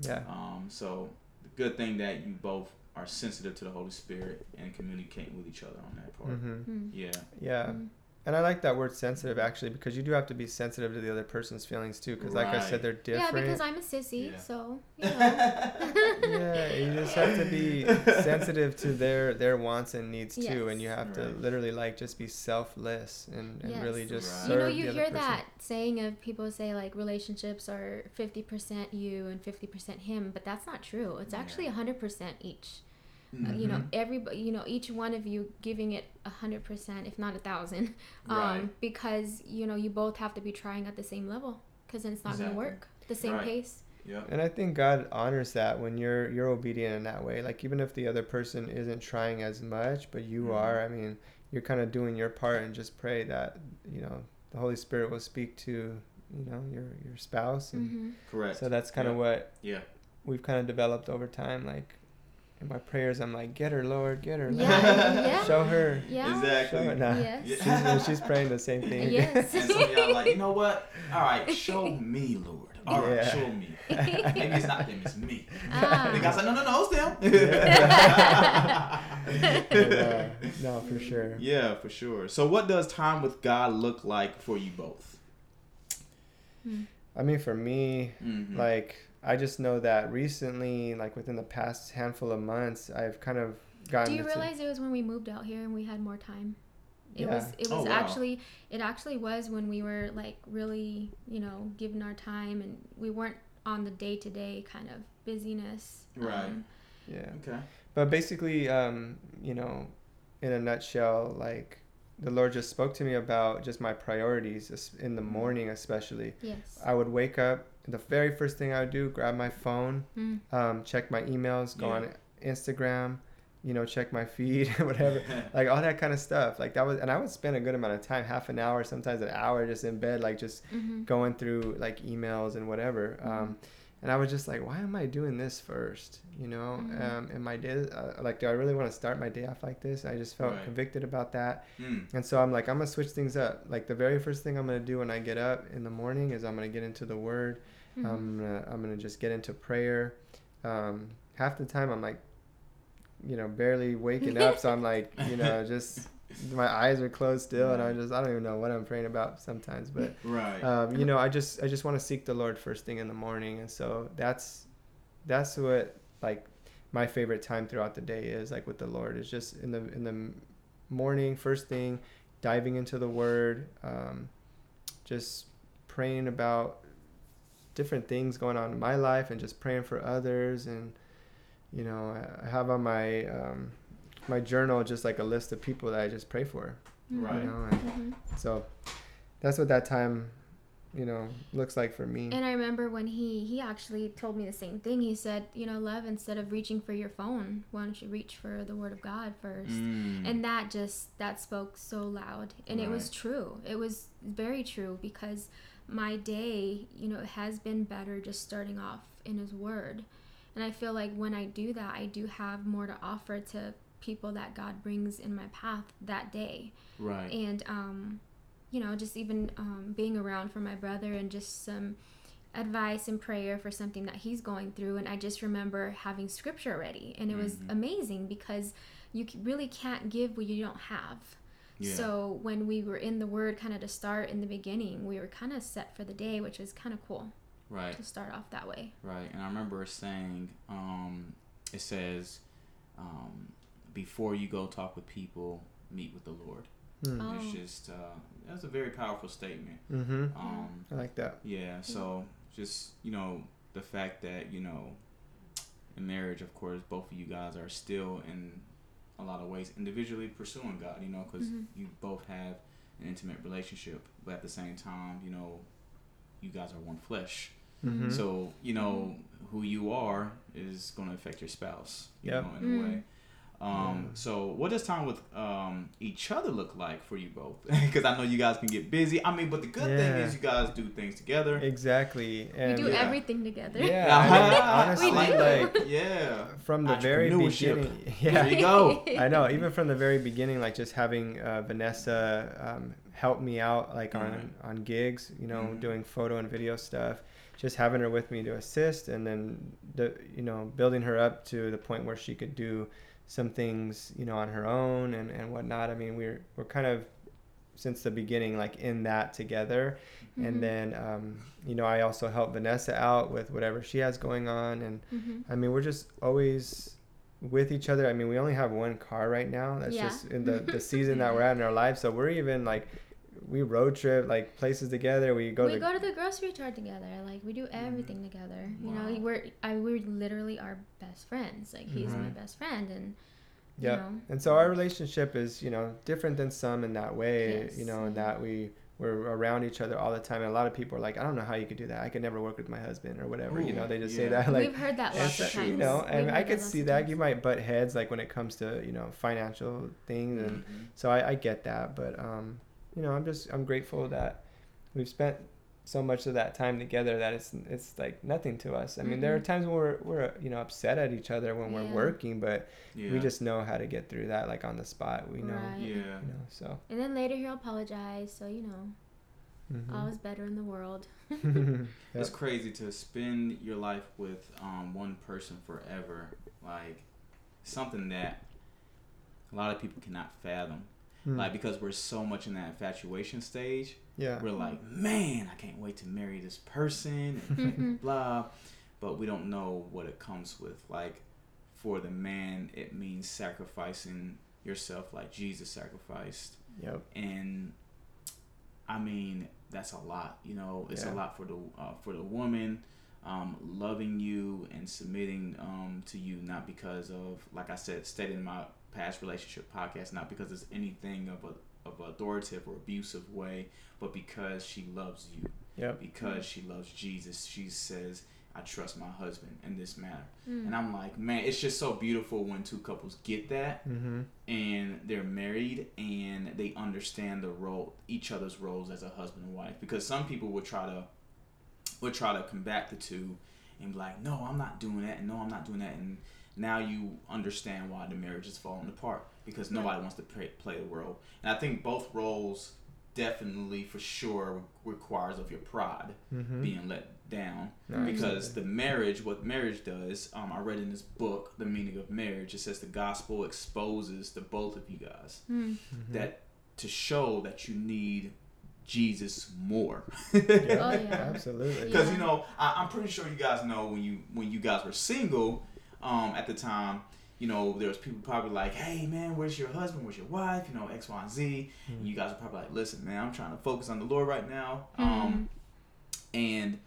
S2: Yeah.
S1: Um. So the good thing that you both are sensitive to the Holy Spirit and communicating with each other on that part. Mm-hmm. Mm. Yeah.
S2: Yeah. Mm-hmm. And I like that word sensitive actually because you do have to be sensitive to the other person's feelings too because right. like I said they're different.
S3: Yeah, because I'm a sissy, yeah. so you know.
S2: yeah, you just have to be sensitive to their their wants and needs yes. too, and you have right. to literally like just be selfless and, and yes. really just right. serve You know,
S3: you hear that saying of people say like relationships are fifty percent you and fifty percent him, but that's not true. It's actually hundred percent each. Mm-hmm. Uh, you know, mm-hmm. everybody, you know, each one of you giving it a hundred percent, if not a thousand, um, right. because you know you both have to be trying at the same level, because then it's not exactly. going to work the same right. pace.
S2: Yeah. And I think God honors that when you're you're obedient in that way. Like even if the other person isn't trying as much, but you mm-hmm. are, I mean, you're kind of doing your part and just pray that, you know, the Holy Spirit will speak to, you know, your your spouse and
S1: mm-hmm. Correct.
S2: So that's kind of what
S1: Yeah.
S2: We've kind of developed over time like in my prayers, I'm like, get her, Lord, get her, yeah, yeah. show her,
S1: yeah, exactly. Show her. Nah,
S2: yes. she's, she's praying the same thing.
S1: Yes. and so y'all like, you know what? All right, show me, Lord. All right, yeah. show me. Maybe it's not them, it's me. Ah. And the guy's like, no, no, no, it's them.
S2: yeah, no, for sure.
S1: Yeah, for sure. So, what does time with God look like for you both?
S2: I mean, for me, mm-hmm. like I just know that recently, like within the past handful of months, I've kind of gotten.
S3: Do you realize it was when we moved out here and we had more time? It yeah. was. It was oh, wow. actually. It actually was when we were like really, you know, given our time and we weren't on the day to day kind of busyness.
S1: Right. Um,
S2: yeah. Okay. But basically, um, you know, in a nutshell, like the Lord just spoke to me about just my priorities in the mm. morning, especially.
S3: Yes.
S2: I would wake up. The very first thing I would do, grab my phone, mm. um, check my emails, go yeah. on Instagram, you know, check my feed, whatever, like all that kind of stuff. Like that was, and I would spend a good amount of time, half an hour, sometimes an hour, just in bed, like just mm-hmm. going through like emails and whatever. Mm-hmm. Um, and I was just like, why am I doing this first? You know, mm-hmm. um, and my day, uh, like, do I really want to start my day off like this? I just felt right. convicted about that, mm. and so I'm like, I'm gonna switch things up. Like the very first thing I'm gonna do when I get up in the morning is I'm gonna get into the Word. Mm-hmm. I'm gonna I'm gonna just get into prayer. Um, half the time I'm like, you know, barely waking up, so I'm like, you know, just my eyes are closed still and i just i don't even know what i'm praying about sometimes but
S1: right
S2: um, you know i just i just want to seek the lord first thing in the morning and so that's that's what like my favorite time throughout the day is like with the lord is just in the in the morning first thing diving into the word um, just praying about different things going on in my life and just praying for others and you know i have on my um, my journal just like a list of people that I just pray for.
S1: Right. You know?
S2: mm-hmm. So that's what that time, you know, looks like for me.
S3: And I remember when he he actually told me the same thing. He said, you know, love, instead of reaching for your phone, why don't you reach for the Word of God first? Mm. And that just that spoke so loud, and right. it was true. It was very true because my day, you know, has been better just starting off in His Word. And I feel like when I do that, I do have more to offer to people that God brings in my path that day.
S1: Right.
S3: And um, you know, just even um, being around for my brother and just some advice and prayer for something that he's going through. And I just remember having scripture ready, and it was mm-hmm. amazing because you really can't give what you don't have. Yeah. So when we were in the Word, kind of to start in the beginning, we were kind of set for the day, which was kind of cool.
S1: Right.
S3: To start off that way.
S1: Right, and I remember saying, um, it says, um, before you go talk with people, meet with the Lord. Mm. Oh. It's just uh, that's a very powerful statement.
S2: Mm-hmm. Um, I like that.
S1: Yeah. So just you know the fact that you know in marriage, of course, both of you guys are still in a lot of ways individually pursuing God. You know, because mm-hmm. you both have an intimate relationship, but at the same time, you know, you guys are one flesh. Mm-hmm. So you know who you are is going to affect your spouse. You yep. know, in mm. a way. Um, So, what does time with um, each other look like for you both? Because I know you guys can get busy. I mean, but the good yeah. thing is you guys do things together.
S2: Exactly.
S3: And we do yeah. everything together.
S2: Yeah, honestly,
S1: like yeah,
S2: from the very beginning. Yeah,
S1: there you go.
S2: I know. Even from the very beginning, like just having uh, Vanessa um, help me out, like mm-hmm. on on gigs, you know, mm-hmm. doing photo and video stuff. Just having her with me to assist, and then the you know building her up to the point where she could do some things you know on her own and, and whatnot i mean we're we're kind of since the beginning like in that together mm-hmm. and then um, you know i also help vanessa out with whatever she has going on and mm-hmm. i mean we're just always with each other i mean we only have one car right now that's yeah. just in the, the season that we're at in our life so we're even like we road trip like places together. We go.
S3: We
S2: to,
S3: go to the grocery store together. Like we do everything mm-hmm. together. You wow. know, we're I we literally are best friends. Like he's mm-hmm. my best friend, and
S2: yeah. And so our relationship is you know different than some in that way. Yes. You know, in that we we're around each other all the time. And a lot of people are like, I don't know how you could do that. I could never work with my husband or whatever. Ooh, you know, they just yeah. say that. Like
S3: we've heard that lots of times.
S2: You know, and I could see that. You might butt heads like when it comes to you know financial things, and mm-hmm. so I, I get that. But um, you know, I'm just I'm grateful that we've spent so much of that time together that it's it's like nothing to us. I mean, mm-hmm. there are mm-hmm. times when we're we're you know upset at each other when yeah. we're working, but yeah. we just know how to get through that like on the spot. We know, right. yeah, you know. So
S3: and then later he'll apologize, so you know. Mm-hmm. All is better in the world.
S1: yep. It's crazy to spend your life with um, one person forever. Like something that a lot of people cannot fathom. Mm. Like because we're so much in that infatuation stage. Yeah. We're like, man, I can't wait to marry this person and blah. But we don't know what it comes with. Like for the man, it means sacrificing yourself like Jesus sacrificed. Yep. And I mean, that's a lot. You know, it's yeah. a lot for the uh, for the woman. Um, loving you and submitting um, to you, not because of, like I said, stated in my past relationship podcast, not because it's anything of a of authoritative or abusive way, but because she loves you. Yep. Because she loves Jesus. She says, I trust my husband in this matter. Mm. And I'm like, man, it's just so beautiful when two couples get that mm-hmm. and they're married and they understand the role, each other's roles as a husband and wife. Because some people would try to would try to combat the two and be like, no, I'm not doing that, and no, I'm not doing that, and now you understand why the marriage is falling apart because nobody wants to play, play the role. And I think both roles definitely for sure requires of your pride mm-hmm. being let down because the marriage what marriage does um, i read in this book the meaning of marriage it says the gospel exposes the both of you guys mm-hmm. that to show that you need jesus more yeah, oh, yeah. absolutely because yeah. you know I, i'm pretty sure you guys know when you when you guys were single um, at the time, you know, there was people probably like, "Hey, man, where's your husband? Where's your wife? You know, X, Y, and Z." Mm-hmm. And you guys are probably like, "Listen, man, I'm trying to focus on the Lord right now." Mm-hmm. Um, and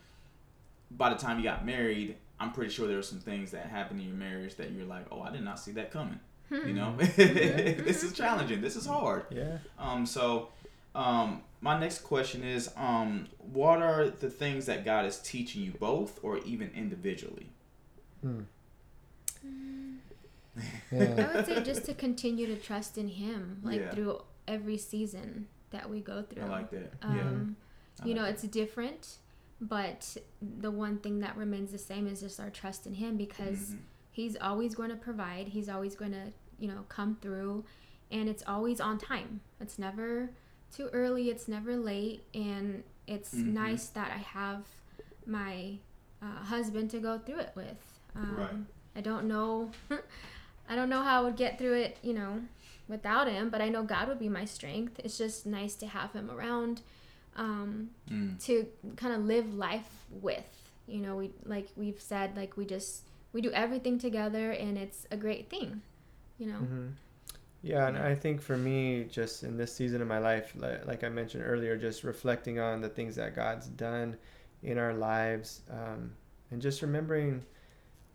S1: by the time you got married, I'm pretty sure there were some things that happened in your marriage that you're like, "Oh, I did not see that coming." You know, this is challenging. This is hard. Yeah. Um. So, um, my next question is, um, what are the things that God is teaching you, both or even individually? Hmm.
S3: Yeah. I would say just to continue to trust in Him, like yeah. through every season that we go through. I like that. Um, yeah. You like know, that. it's different, but the one thing that remains the same is just our trust in Him because mm-hmm. He's always going to provide. He's always going to, you know, come through, and it's always on time. It's never too early. It's never late, and it's mm-hmm. nice that I have my uh, husband to go through it with. Um, right I don't know. I don't know how I would get through it, you know, without him, but I know God would be my strength. It's just nice to have him around um, mm. to kind of live life with. You know, we like we've said like we just we do everything together and it's a great thing, you know. Mm-hmm.
S2: Yeah, and I think for me, just in this season of my life, like, like I mentioned earlier, just reflecting on the things that God's done in our lives, um, and just remembering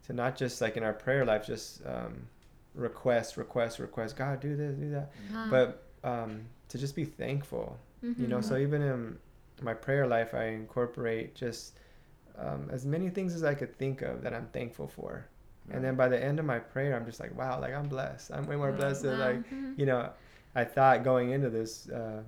S2: to not just like in our prayer life, just um, request, request, request. God, do this, do that, uh-huh. but um, to just be thankful. Mm-hmm. You know, so mm-hmm. even in my prayer life, I incorporate just um, as many things as I could think of that I'm thankful for. Right. And then by the end of my prayer, I'm just like, wow, like I'm blessed. I'm way more blessed than like, mm-hmm. you know, I thought going into this, uh,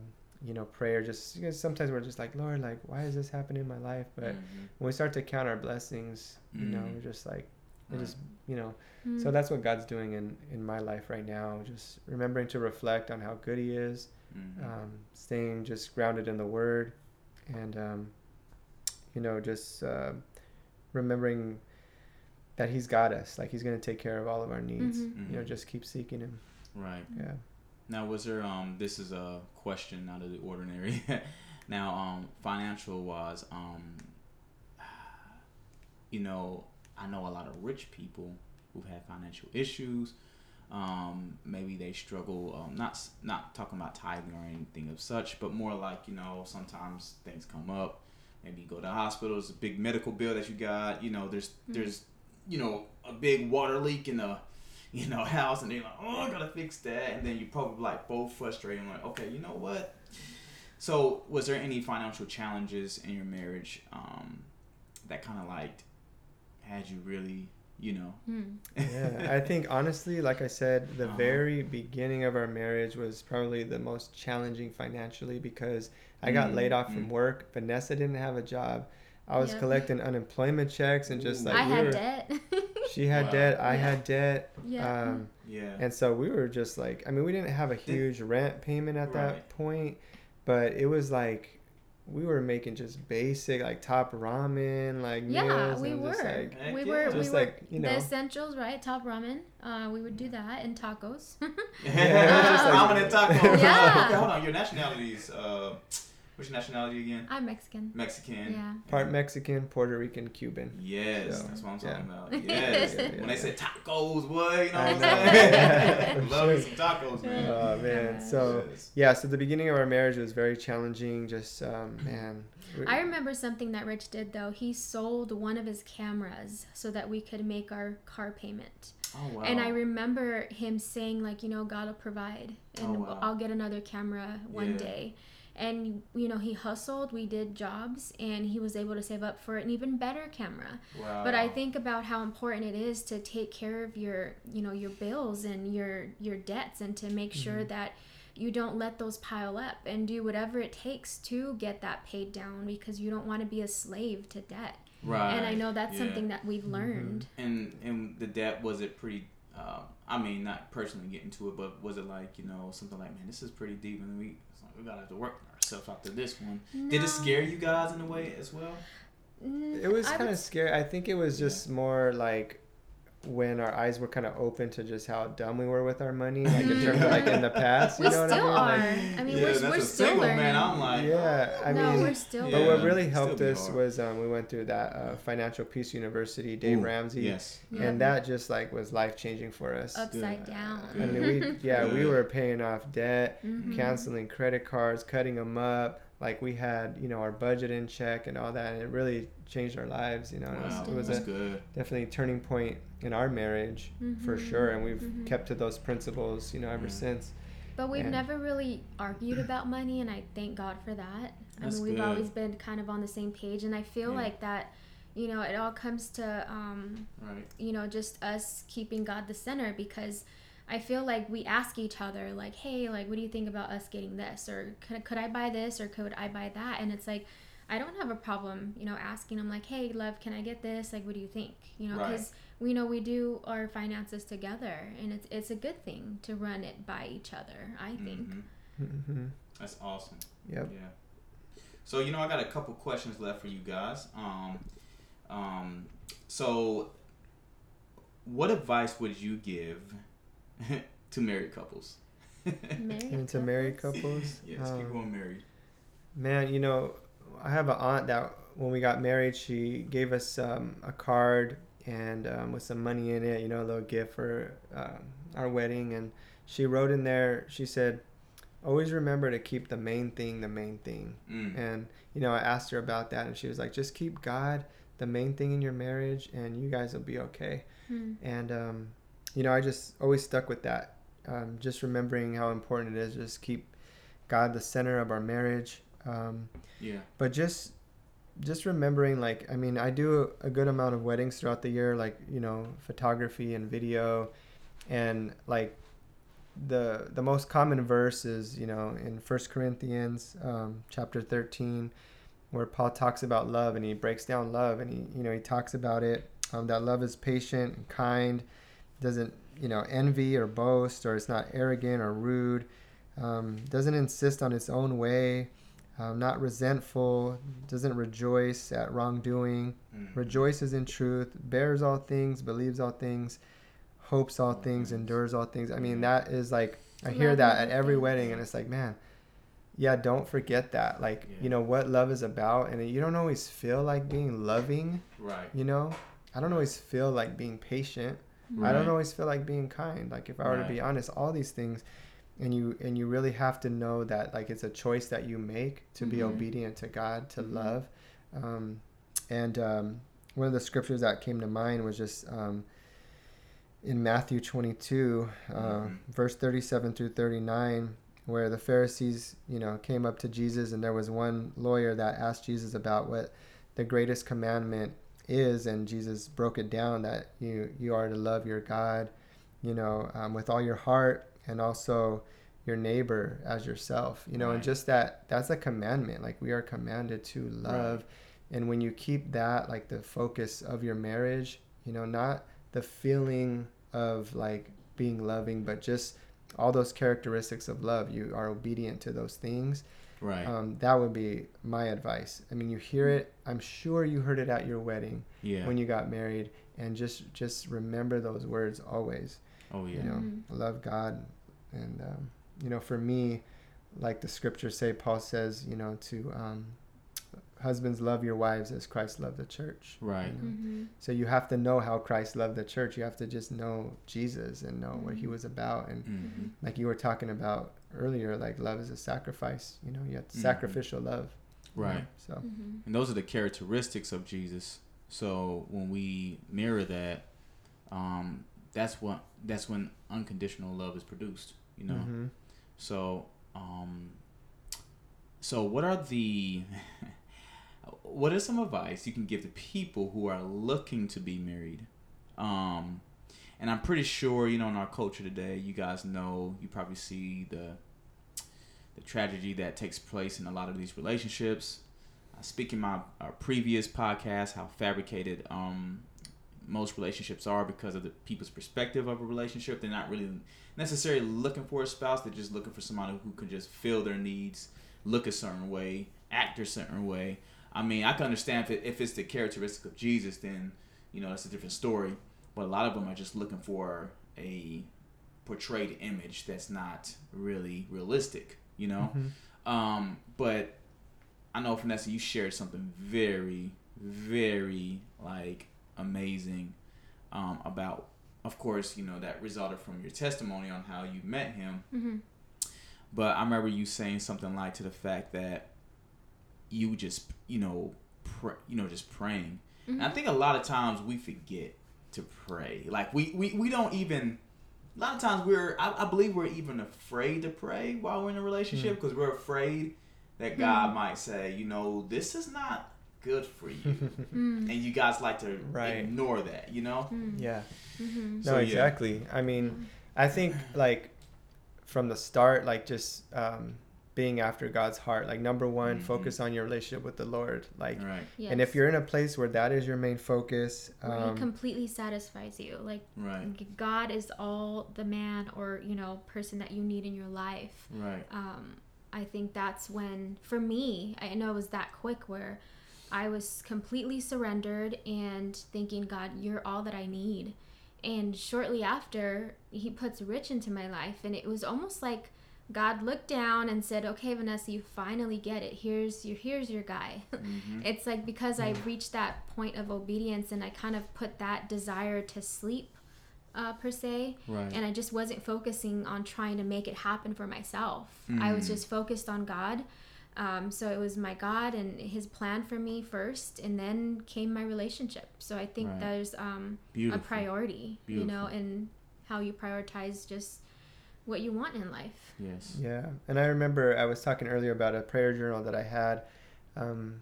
S2: you know, prayer. Just because sometimes we're just like, Lord, like, why is this happening in my life? But mm-hmm. when we start to count our blessings, you know, mm-hmm. we're just like, it just you know mm-hmm. so that's what god's doing in in my life right now just remembering to reflect on how good he is mm-hmm. um, staying just grounded in the word and um, you know just uh, remembering that he's got us like he's going to take care of all of our needs mm-hmm. you know just keep seeking him
S1: right yeah now was there um this is a question out of the ordinary now um financial wise um you know I know a lot of rich people who've had financial issues. Um, maybe they struggle. Um, not not talking about tithing or anything of such, but more like you know sometimes things come up. Maybe you go to the hospital. It's a big medical bill that you got. You know, there's mm-hmm. there's you know a big water leak in the you know house, and they're like, oh, I gotta fix that. And then you probably like both frustrated. like, okay, you know what? So, was there any financial challenges in your marriage um, that kind of like had you really you know.
S2: Mm. yeah, I think honestly, like I said, the uh-huh. very beginning of our marriage was probably the most challenging financially because I got mm. laid off mm. from work. Vanessa didn't have a job. I was yep. collecting unemployment checks and just like
S3: I we had were, debt.
S2: she had wow. debt. I yeah. had debt. Yeah. Um, yeah. And so we were just like, I mean, we didn't have a huge rent payment at right. that point, but it was like we were making just basic like top ramen like yeah we were. like,
S3: we were just we like were, you know. the essentials right? Top ramen. Uh we would do that and tacos. Yeah, ramen and tacos.
S1: Yeah. Okay, hold on. Your nationalities uh which nationality again?
S3: I'm Mexican.
S1: Mexican.
S3: Yeah.
S2: Part Mexican, Puerto Rican, Cuban.
S1: Yes, so, that's what I'm talking yeah. about. Yes. yeah, yeah, when they say tacos, boy, you know what I'm saying? Love me some tacos, man.
S2: Oh man. So yes. yeah, so the beginning of our marriage was very challenging. Just um, man.
S3: I remember something that Rich did though. He sold one of his cameras so that we could make our car payment. Oh, wow. And I remember him saying like, you know, God will provide, and oh, wow. I'll get another camera one day and you know he hustled we did jobs and he was able to save up for an even better camera wow. but i think about how important it is to take care of your you know your bills and your your debts and to make mm-hmm. sure that you don't let those pile up and do whatever it takes to get that paid down because you don't want to be a slave to debt right and i know that's yeah. something that we've mm-hmm. learned
S1: mm-hmm. and and the debt was it pretty uh, I mean, not personally getting to it, but was it like you know something like, man, this is pretty deep, and we we gotta have to work ourselves after this one. No. Did it scare you guys in a way as well?
S2: It was kind of scary. I think it was just yeah. more like when our eyes were kind of open to just how dumb we were with our money, like in terms of like in the past. You we know
S3: still
S2: what I
S3: mean? Are. Like, I mean, yeah, we're, we're still learning. Man, I'm
S2: like, yeah, I no, mean, we're still. But what really helped us hard. was um, we went through that uh, Financial Peace University, Dave Ooh, Ramsey. Yes. And that just like was life changing for us.
S3: Upside yeah. down.
S2: I mean, we yeah we were paying off debt, mm-hmm. canceling credit cards, cutting them up like we had you know our budget in check and all that and it really changed our lives you know wow, it was, it was a good. definitely turning point in our marriage mm-hmm. for sure and we've mm-hmm. kept to those principles you know ever mm. since
S3: but we've and never really argued about money and i thank god for that i mean we've good. always been kind of on the same page and i feel yeah. like that you know it all comes to um, right. you know just us keeping god the center because I feel like we ask each other, like, hey, like, what do you think about us getting this? Or could, could I buy this? Or could I buy that? And it's like, I don't have a problem, you know, asking them, like, hey, love, can I get this? Like, what do you think? You know, because right. we know we do our finances together. And it's, it's a good thing to run it by each other, I think. Mm-hmm.
S1: Mm-hmm. That's awesome. Yep. Yeah. So, you know, I got a couple questions left for you guys. Um, um, so, what advice would you give? to married couples.
S2: married and to married couples.
S1: yes, um, people are married.
S2: Man, you know, I have an aunt that when we got married, she gave us um, a card and um, with some money in it, you know, a little gift for uh, our wedding. And she wrote in there, she said, always remember to keep the main thing the main thing. Mm. And, you know, I asked her about that and she was like, just keep God the main thing in your marriage and you guys will be okay. Mm. And, um, you know, I just always stuck with that. Um, just remembering how important it is, just keep God the center of our marriage. Um, yeah. But just just remembering, like, I mean, I do a good amount of weddings throughout the year, like you know, photography and video, and like the the most common verse is you know in First Corinthians um, chapter thirteen, where Paul talks about love and he breaks down love and he you know he talks about it um, that love is patient and kind doesn't you know envy or boast or it's not arrogant or rude um, doesn't insist on its own way um, not resentful doesn't rejoice at wrongdoing mm-hmm. rejoices in truth bears all things believes all things hopes all things endures all things i mean that is like i hear that at every wedding and it's like man yeah don't forget that like yeah. you know what love is about and you don't always feel like being loving right you know i don't always feel like being patient Right. I don't always feel like being kind. Like if I were right. to be honest, all these things and you and you really have to know that like it's a choice that you make to mm-hmm. be obedient to God, to mm-hmm. love. Um, and um, one of the scriptures that came to mind was just um, in Matthew 22, uh, mm-hmm. verse 37 through 39, where the Pharisees, you know, came up to Jesus, and there was one lawyer that asked Jesus about what the greatest commandment is, and Jesus broke it down that you you are to love your God, you know, um, with all your heart, and also your neighbor as yourself. You know, right. and just that that's a commandment. Like we are commanded to love, right. and when you keep that like the focus of your marriage, you know, not the feeling of like being loving, but just all those characteristics of love. You are obedient to those things
S1: Right.
S2: Um, that would be my advice. I mean, you hear it. I'm sure you heard it at your wedding.
S1: Yeah.
S2: When you got married, and just just remember those words always.
S1: Oh yeah.
S2: You know, mm-hmm. love God, and um, you know, for me, like the scriptures say, Paul says, you know, to um, husbands love your wives as Christ loved the church.
S1: Right.
S2: You know? mm-hmm. So you have to know how Christ loved the church. You have to just know Jesus and know mm-hmm. what he mm-hmm. was about. And mm-hmm. like you were talking about earlier, like love is a sacrifice. You know, you have mm-hmm. sacrificial love.
S1: Right.
S2: know? So.
S3: Mm-hmm.
S1: And those are the characteristics of Jesus. So when we mirror that, um, that's what that's when unconditional love is produced. You know.
S2: Mm-hmm.
S1: So. Um, so what are the what is some advice you can give to people who are looking to be married? Um, and I'm pretty sure you know in our culture today, you guys know you probably see the the tragedy that takes place in a lot of these relationships. Uh, speaking my our previous podcast, how fabricated um, most relationships are because of the people's perspective of a relationship. They're not really necessarily looking for a spouse. They're just looking for somebody who can just fill their needs, look a certain way, act a certain way. I mean, I can understand if, it, if it's the characteristic of Jesus, then you know that's a different story. But a lot of them are just looking for a portrayed image that's not really realistic, you know. Mm-hmm. Um, but I know Vanessa, you shared something very, very like amazing um, about, of course, you know that resulted from your testimony on how you met him.
S3: Mm-hmm.
S1: But I remember you saying something like to the fact that you just you know pr- you know just praying. Mm-hmm. I think a lot of times we forget to pray. Like we we, we don't even a lot of times we're I, I believe we're even afraid to pray while we're in a relationship because mm-hmm. we're afraid that God mm-hmm. might say, you know, this is not good for you, mm. and you guys like to right. ignore that, you know?
S2: Mm. Yeah. Mm-hmm. No, so, exactly. Yeah. I mean. I think like from the start, like just um, being after God's heart. Like number one, mm-hmm. focus on your relationship with the Lord. Like,
S1: right.
S2: yes. and if you're in a place where that is your main focus,
S3: um, He completely satisfies you. Like,
S1: right.
S3: God is all the man or you know person that you need in your life.
S1: Right.
S3: Um, I think that's when, for me, I know it was that quick where I was completely surrendered and thinking, God, you're all that I need. And shortly after, He puts Rich into my life, and it was almost like God looked down and said, "Okay, Vanessa, you finally get it. Here's your here's your guy." Mm-hmm. it's like because I reached that point of obedience and I kind of put that desire to sleep uh, per se,
S1: right.
S3: and I just wasn't focusing on trying to make it happen for myself. Mm. I was mm. just focused on God. Um, so it was my God and His plan for me first, and then came my relationship. So I think right. there's um, a priority, Beautiful. you know, in how you prioritize just what you want in life.
S1: Yes.
S2: Yeah. And I remember I was talking earlier about a prayer journal that I had um,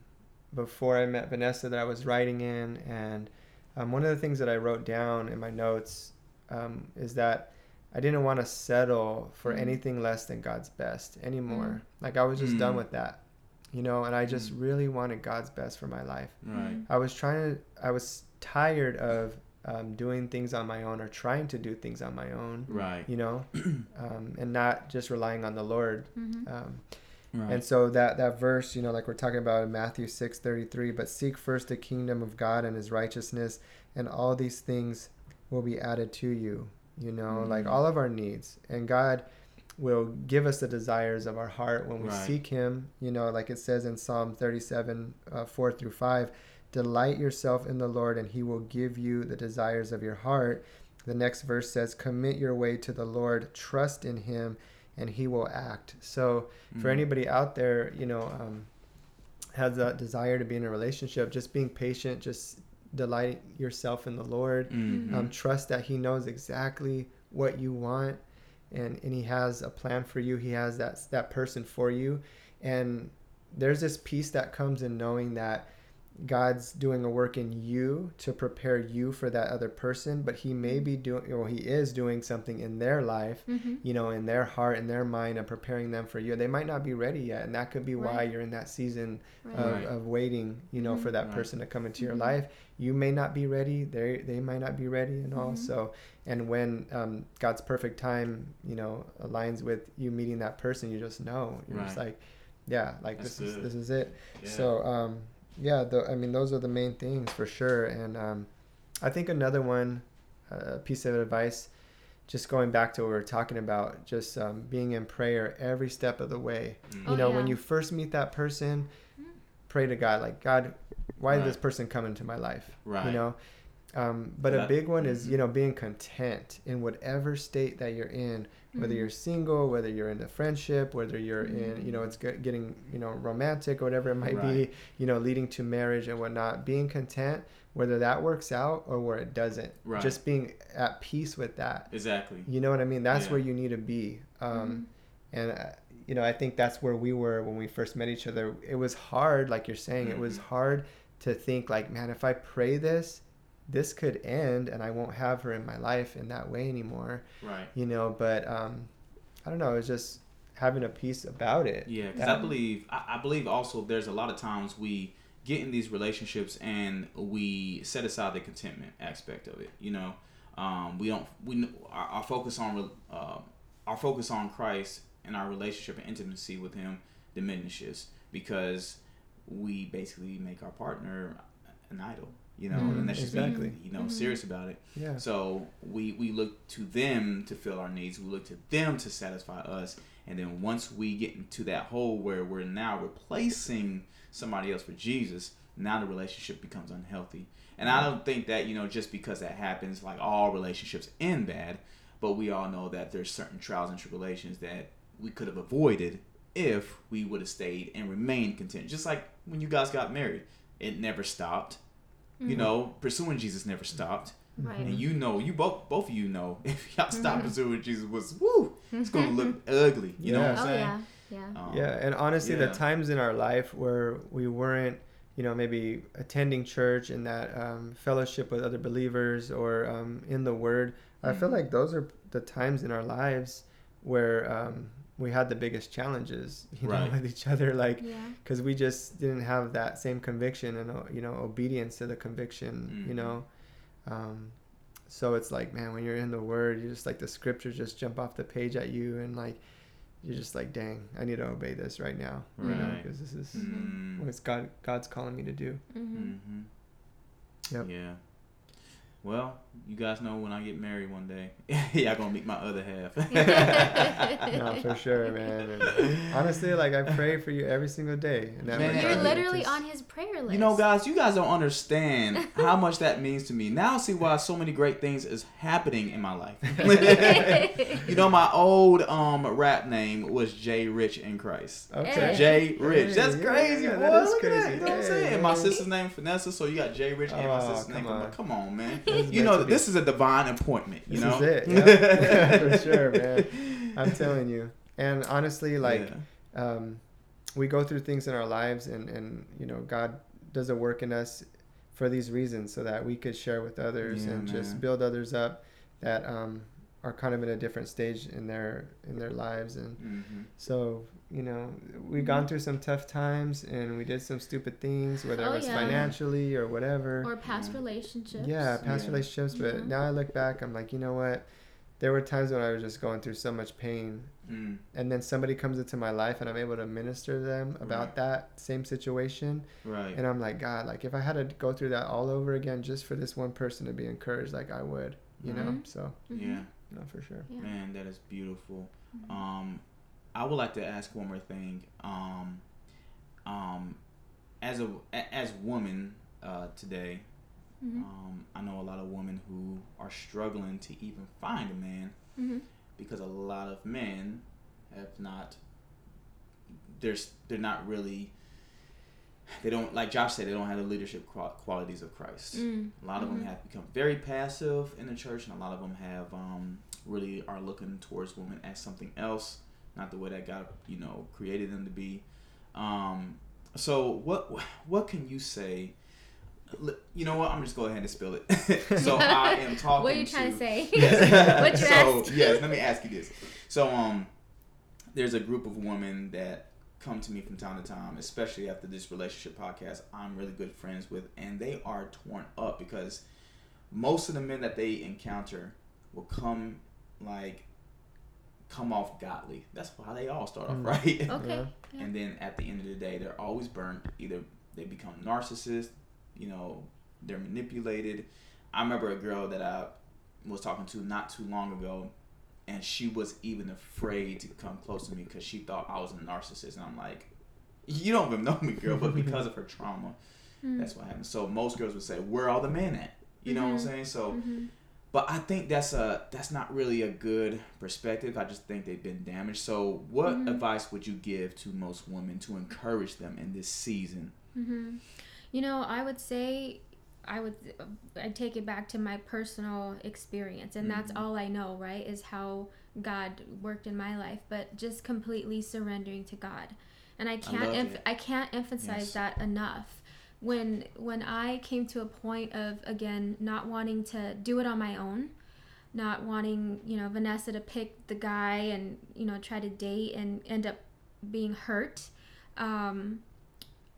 S2: before I met Vanessa that I was writing in. And um, one of the things that I wrote down in my notes um, is that I didn't want to settle for mm. anything less than God's best anymore. Mm. Like I was just mm. done with that. You know, and I just mm. really wanted God's best for my life.
S1: Right.
S2: I was trying to I was tired of um, doing things on my own or trying to do things on my own.
S1: Right.
S2: You know, um, and not just relying on the Lord. Mm-hmm. Um,
S1: right.
S2: And so that that verse, you know, like we're talking about in Matthew six thirty three, but seek first the kingdom of God and His righteousness, and all these things will be added to you. You know, mm-hmm. like all of our needs, and God will give us the desires of our heart when we right. seek Him. You know, like it says in Psalm thirty seven uh, four through five Delight yourself in the Lord, and he will give you the desires of your heart. The next verse says, Commit your way to the Lord, trust in him, and he will act. So, mm-hmm. for anybody out there, you know, um, has that desire to be in a relationship, just being patient, just delight yourself in the Lord. Mm-hmm. Um, trust that He knows exactly what you want, and and He has a plan for you. He has that that person for you, and there's this peace that comes in knowing that God's doing a work in you to prepare you for that other person, but He may be doing, or He is doing something in their life, mm-hmm. you know, in their heart, in their mind, and preparing them for you. They might not be ready yet, and that could be right. why you're in that season right. Of, right. of, waiting, you know, mm-hmm. for that person to come into your mm-hmm. life. You may not be ready; they they might not be ready, and all. Mm-hmm. So, and when um, God's perfect time, you know, aligns with you meeting that person, you just know. You're just like, yeah, like That's this good. is this is it. Yeah. So. um yeah, the, I mean, those are the main things for sure. And um, I think another one, uh, piece of advice, just going back to what we are talking about, just um, being in prayer every step of the way. Mm-hmm. You know, yeah. when you first meet that person, pray to God, like, God, why right. did this person come into my life? Right. You know, um, but that, a big one is, mm-hmm. you know, being content in whatever state that you're in, whether mm-hmm. you're single, whether you're in a friendship, whether you're mm-hmm. in, you know, it's getting, you know, romantic or whatever it might right. be, you know, leading to marriage and whatnot. Being content, whether that works out or where it doesn't. Right. Just being at peace with that.
S1: Exactly.
S2: You know what I mean? That's yeah. where you need to be. Um, mm-hmm. And, uh, you know, I think that's where we were when we first met each other. It was hard, like you're saying, it was mm-hmm. hard to think, like, man, if I pray this, this could end and I won't have her in my life in that way anymore.
S1: Right.
S2: You know, but um, I don't know. It's just having a peace about it.
S1: Yeah, because I believe I, I, believe also there's a lot of times we get in these relationships and we set aside the contentment aspect of it. You know, um, we don't we our, our focus on uh, our focus on Christ and our relationship and intimacy with Him diminishes because we basically make our partner an idol you know, mm, and that's just exactly. being, you know, mm-hmm. serious about it.
S2: Yeah.
S1: So we we look to them to fill our needs. We look to them to satisfy us, and then once we get into that hole where we're now replacing somebody else for Jesus, now the relationship becomes unhealthy. And I don't think that you know just because that happens, like all relationships end bad, but we all know that there's certain trials and tribulations that we could have avoided if we would have stayed and remained content. Just like when you guys got married, it never stopped Mm-hmm. You know, pursuing Jesus never stopped. Right. And you know, you both both of you know, if y'all stop mm-hmm. pursuing Jesus, was woo, it's gonna look ugly. You yeah. know what I'm oh, saying?
S3: Yeah. Yeah.
S2: Um, yeah, and honestly, yeah. the times in our life where we weren't, you know, maybe attending church and that um, fellowship with other believers or um, in the Word, mm-hmm. I feel mm-hmm. like those are the times in our lives where um, we had the biggest challenges, you know, right. with each other, like, because yeah. we just didn't have that same conviction and uh, you know obedience to the conviction, mm-hmm. you know. Um, so it's like, man, when you're in the Word, you just like the scriptures just jump off the page at you, and like you're just like, dang, I need to obey this right now, right. you know, because this is mm-hmm. what God God's calling me to do.
S1: Mm-hmm. mm-hmm. Yep. Yeah. Well, you guys know when I get married one day, y'all gonna meet my other half.
S2: no, for sure, man. And honestly, like I pray for you every single day.
S3: And man, you're literally just, on his prayer list.
S1: You know, guys, you guys don't understand how much that means to me. Now I see why so many great things is happening in my life. you know, my old um rap name was Jay Rich in Christ. Okay. Jay Rich. That's hey, crazy, yeah, boy. That Look crazy. at that. You know what I'm saying? And my sister's name is Vanessa, so you got Jay Rich and oh, my sister's name. On. Come on, man you know, this is a divine appointment. You
S2: this
S1: know,
S2: is it. Yep. For sure, man. I'm telling you. And honestly, like, yeah. um, we go through things in our lives, and and you know, God does a work in us for these reasons, so that we could share with others yeah, and man. just build others up that um, are kind of in a different stage in their in their lives, and mm-hmm. so you know, we've gone through some tough times and we did some stupid things, whether oh, it was yeah. financially or whatever.
S3: Or past yeah. relationships.
S2: Yeah, past yeah. relationships. But now I look back, I'm like, you know what? There were times when I was just going through so much pain. Mm. And then somebody comes into my life and I'm able to minister to them about right. that same situation.
S1: Right.
S2: And I'm like, God, like if I had to go through that all over again just for this one person to be encouraged, like I would, you mm-hmm. know? So,
S1: mm-hmm. yeah.
S2: No, for sure.
S1: Man, that is beautiful. Mm-hmm. Um, I would like to ask one more thing. Um, um, as a as women uh, today, mm-hmm. um, I know a lot of women who are struggling to even find a man mm-hmm. because a lot of men have not. There's they're not really. They don't like Josh said. They don't have the leadership qualities of Christ. Mm. A lot of mm-hmm. them have become very passive in the church, and a lot of them have um, really are looking towards women as something else not the way that God, you know, created them to be. Um, so what what can you say you know what? I'm just going to go ahead and spill it. so I am talking.
S3: What are you trying to,
S1: to
S3: say? Yes.
S1: you so yes, let me ask you this. So um, there's a group of women that come to me from time to time, especially after this relationship podcast. I'm really good friends with, and they are torn up because most of the men that they encounter will come like come off godly. That's how they all start off, mm. right?
S3: Okay.
S1: Yeah. And then at the end of the day, they're always burnt. Either they become narcissists, you know, they're manipulated. I remember a girl that I was talking to not too long ago, and she was even afraid to come close to me because she thought I was a narcissist. And I'm like, you don't even know me, girl, but because of her trauma, mm. that's what happened. So most girls would say, "Where are all the men at?" You know mm-hmm. what I'm mm-hmm. saying? So. Mm-hmm. But I think that's a that's not really a good perspective. I just think they've been damaged. So, what mm-hmm. advice would you give to most women to encourage them in this season?
S3: Mm-hmm. You know, I would say I would I take it back to my personal experience and mm-hmm. that's all I know, right? Is how God worked in my life, but just completely surrendering to God. And I can't I, I can't emphasize yes. that enough. When when I came to a point of again not wanting to do it on my own, not wanting, you know, Vanessa to pick the guy and, you know, try to date and end up being hurt. Um,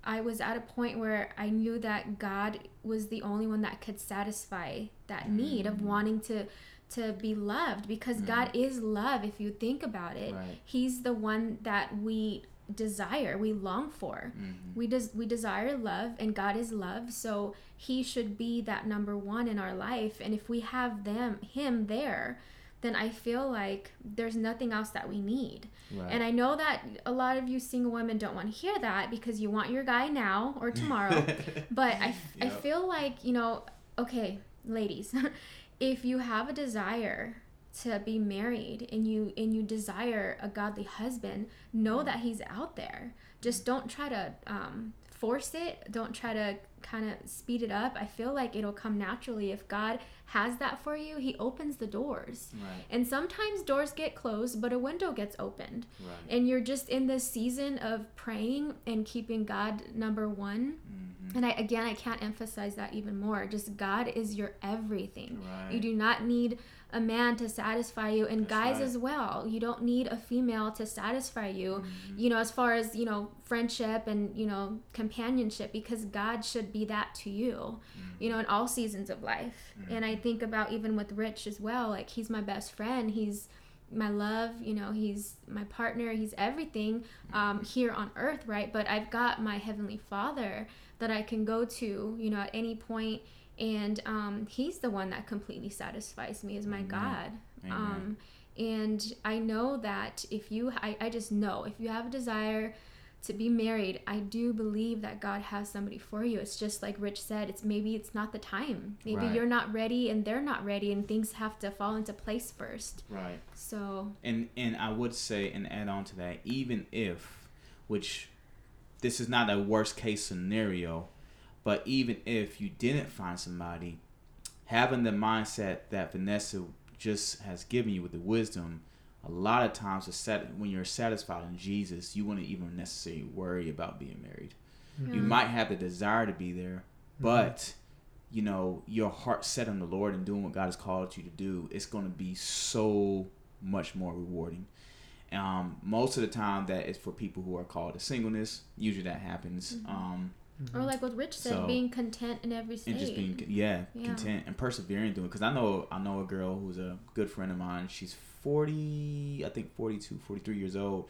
S3: I was at a point where I knew that God was the only one that could satisfy that need of mm. wanting to to be loved because mm. God is love if you think about it. Right. He's the one that we desire, we long for. Mm-hmm. We des- we desire love and God is love, so he should be that number 1 in our life and if we have them him there, then I feel like there's nothing else that we need. Right. And I know that a lot of you single women don't want to hear that because you want your guy now or tomorrow. but I, yep. I feel like, you know, okay, ladies, if you have a desire to be married and you and you desire a godly husband, know that he's out there. Just don't try to um, force it. Don't try to kind of speed it up. I feel like it'll come naturally if God has that for you. He opens the doors. Right. And sometimes doors get closed, but a window gets opened. Right. And you're just in this season of praying and keeping God number one. Mm-hmm. And I again I can't emphasize that even more. Just God is your everything. Right. You do not need a man to satisfy you and That's guys right. as well you don't need a female to satisfy you mm-hmm. you know as far as you know friendship and you know companionship because god should be that to you mm-hmm. you know in all seasons of life mm-hmm. and i think about even with rich as well like he's my best friend he's my love you know he's my partner he's everything um, mm-hmm. here on earth right but i've got my heavenly father that i can go to you know at any point and um, he's the one that completely satisfies me as my Amen. God. Amen. Um, and I know that if you, I, I just know if you have a desire to be married, I do believe that God has somebody for you. It's just like Rich said, it's maybe it's not the time. Maybe right. you're not ready and they're not ready and things have to fall into place first.
S1: Right.
S3: So
S1: And and I would say and add on to that, even if which this is not a worst case scenario, but even if you didn't find somebody, having the mindset that Vanessa just has given you with the wisdom, a lot of times when you're satisfied in Jesus, you wouldn't even necessarily worry about being married. Mm-hmm. You might have the desire to be there, mm-hmm. but you know your heart set on the Lord and doing what God has called you to do. It's going to be so much more rewarding. Um, most of the time, that is for people who are called to singleness. Usually, that happens. Mm-hmm. Um,
S3: Mm-hmm. Or like what Rich said, so, being content in every state.
S1: And just being yeah, yeah. content and persevering doing. Because I know I know a girl who's a good friend of mine. She's forty, I think 42, 43 years old.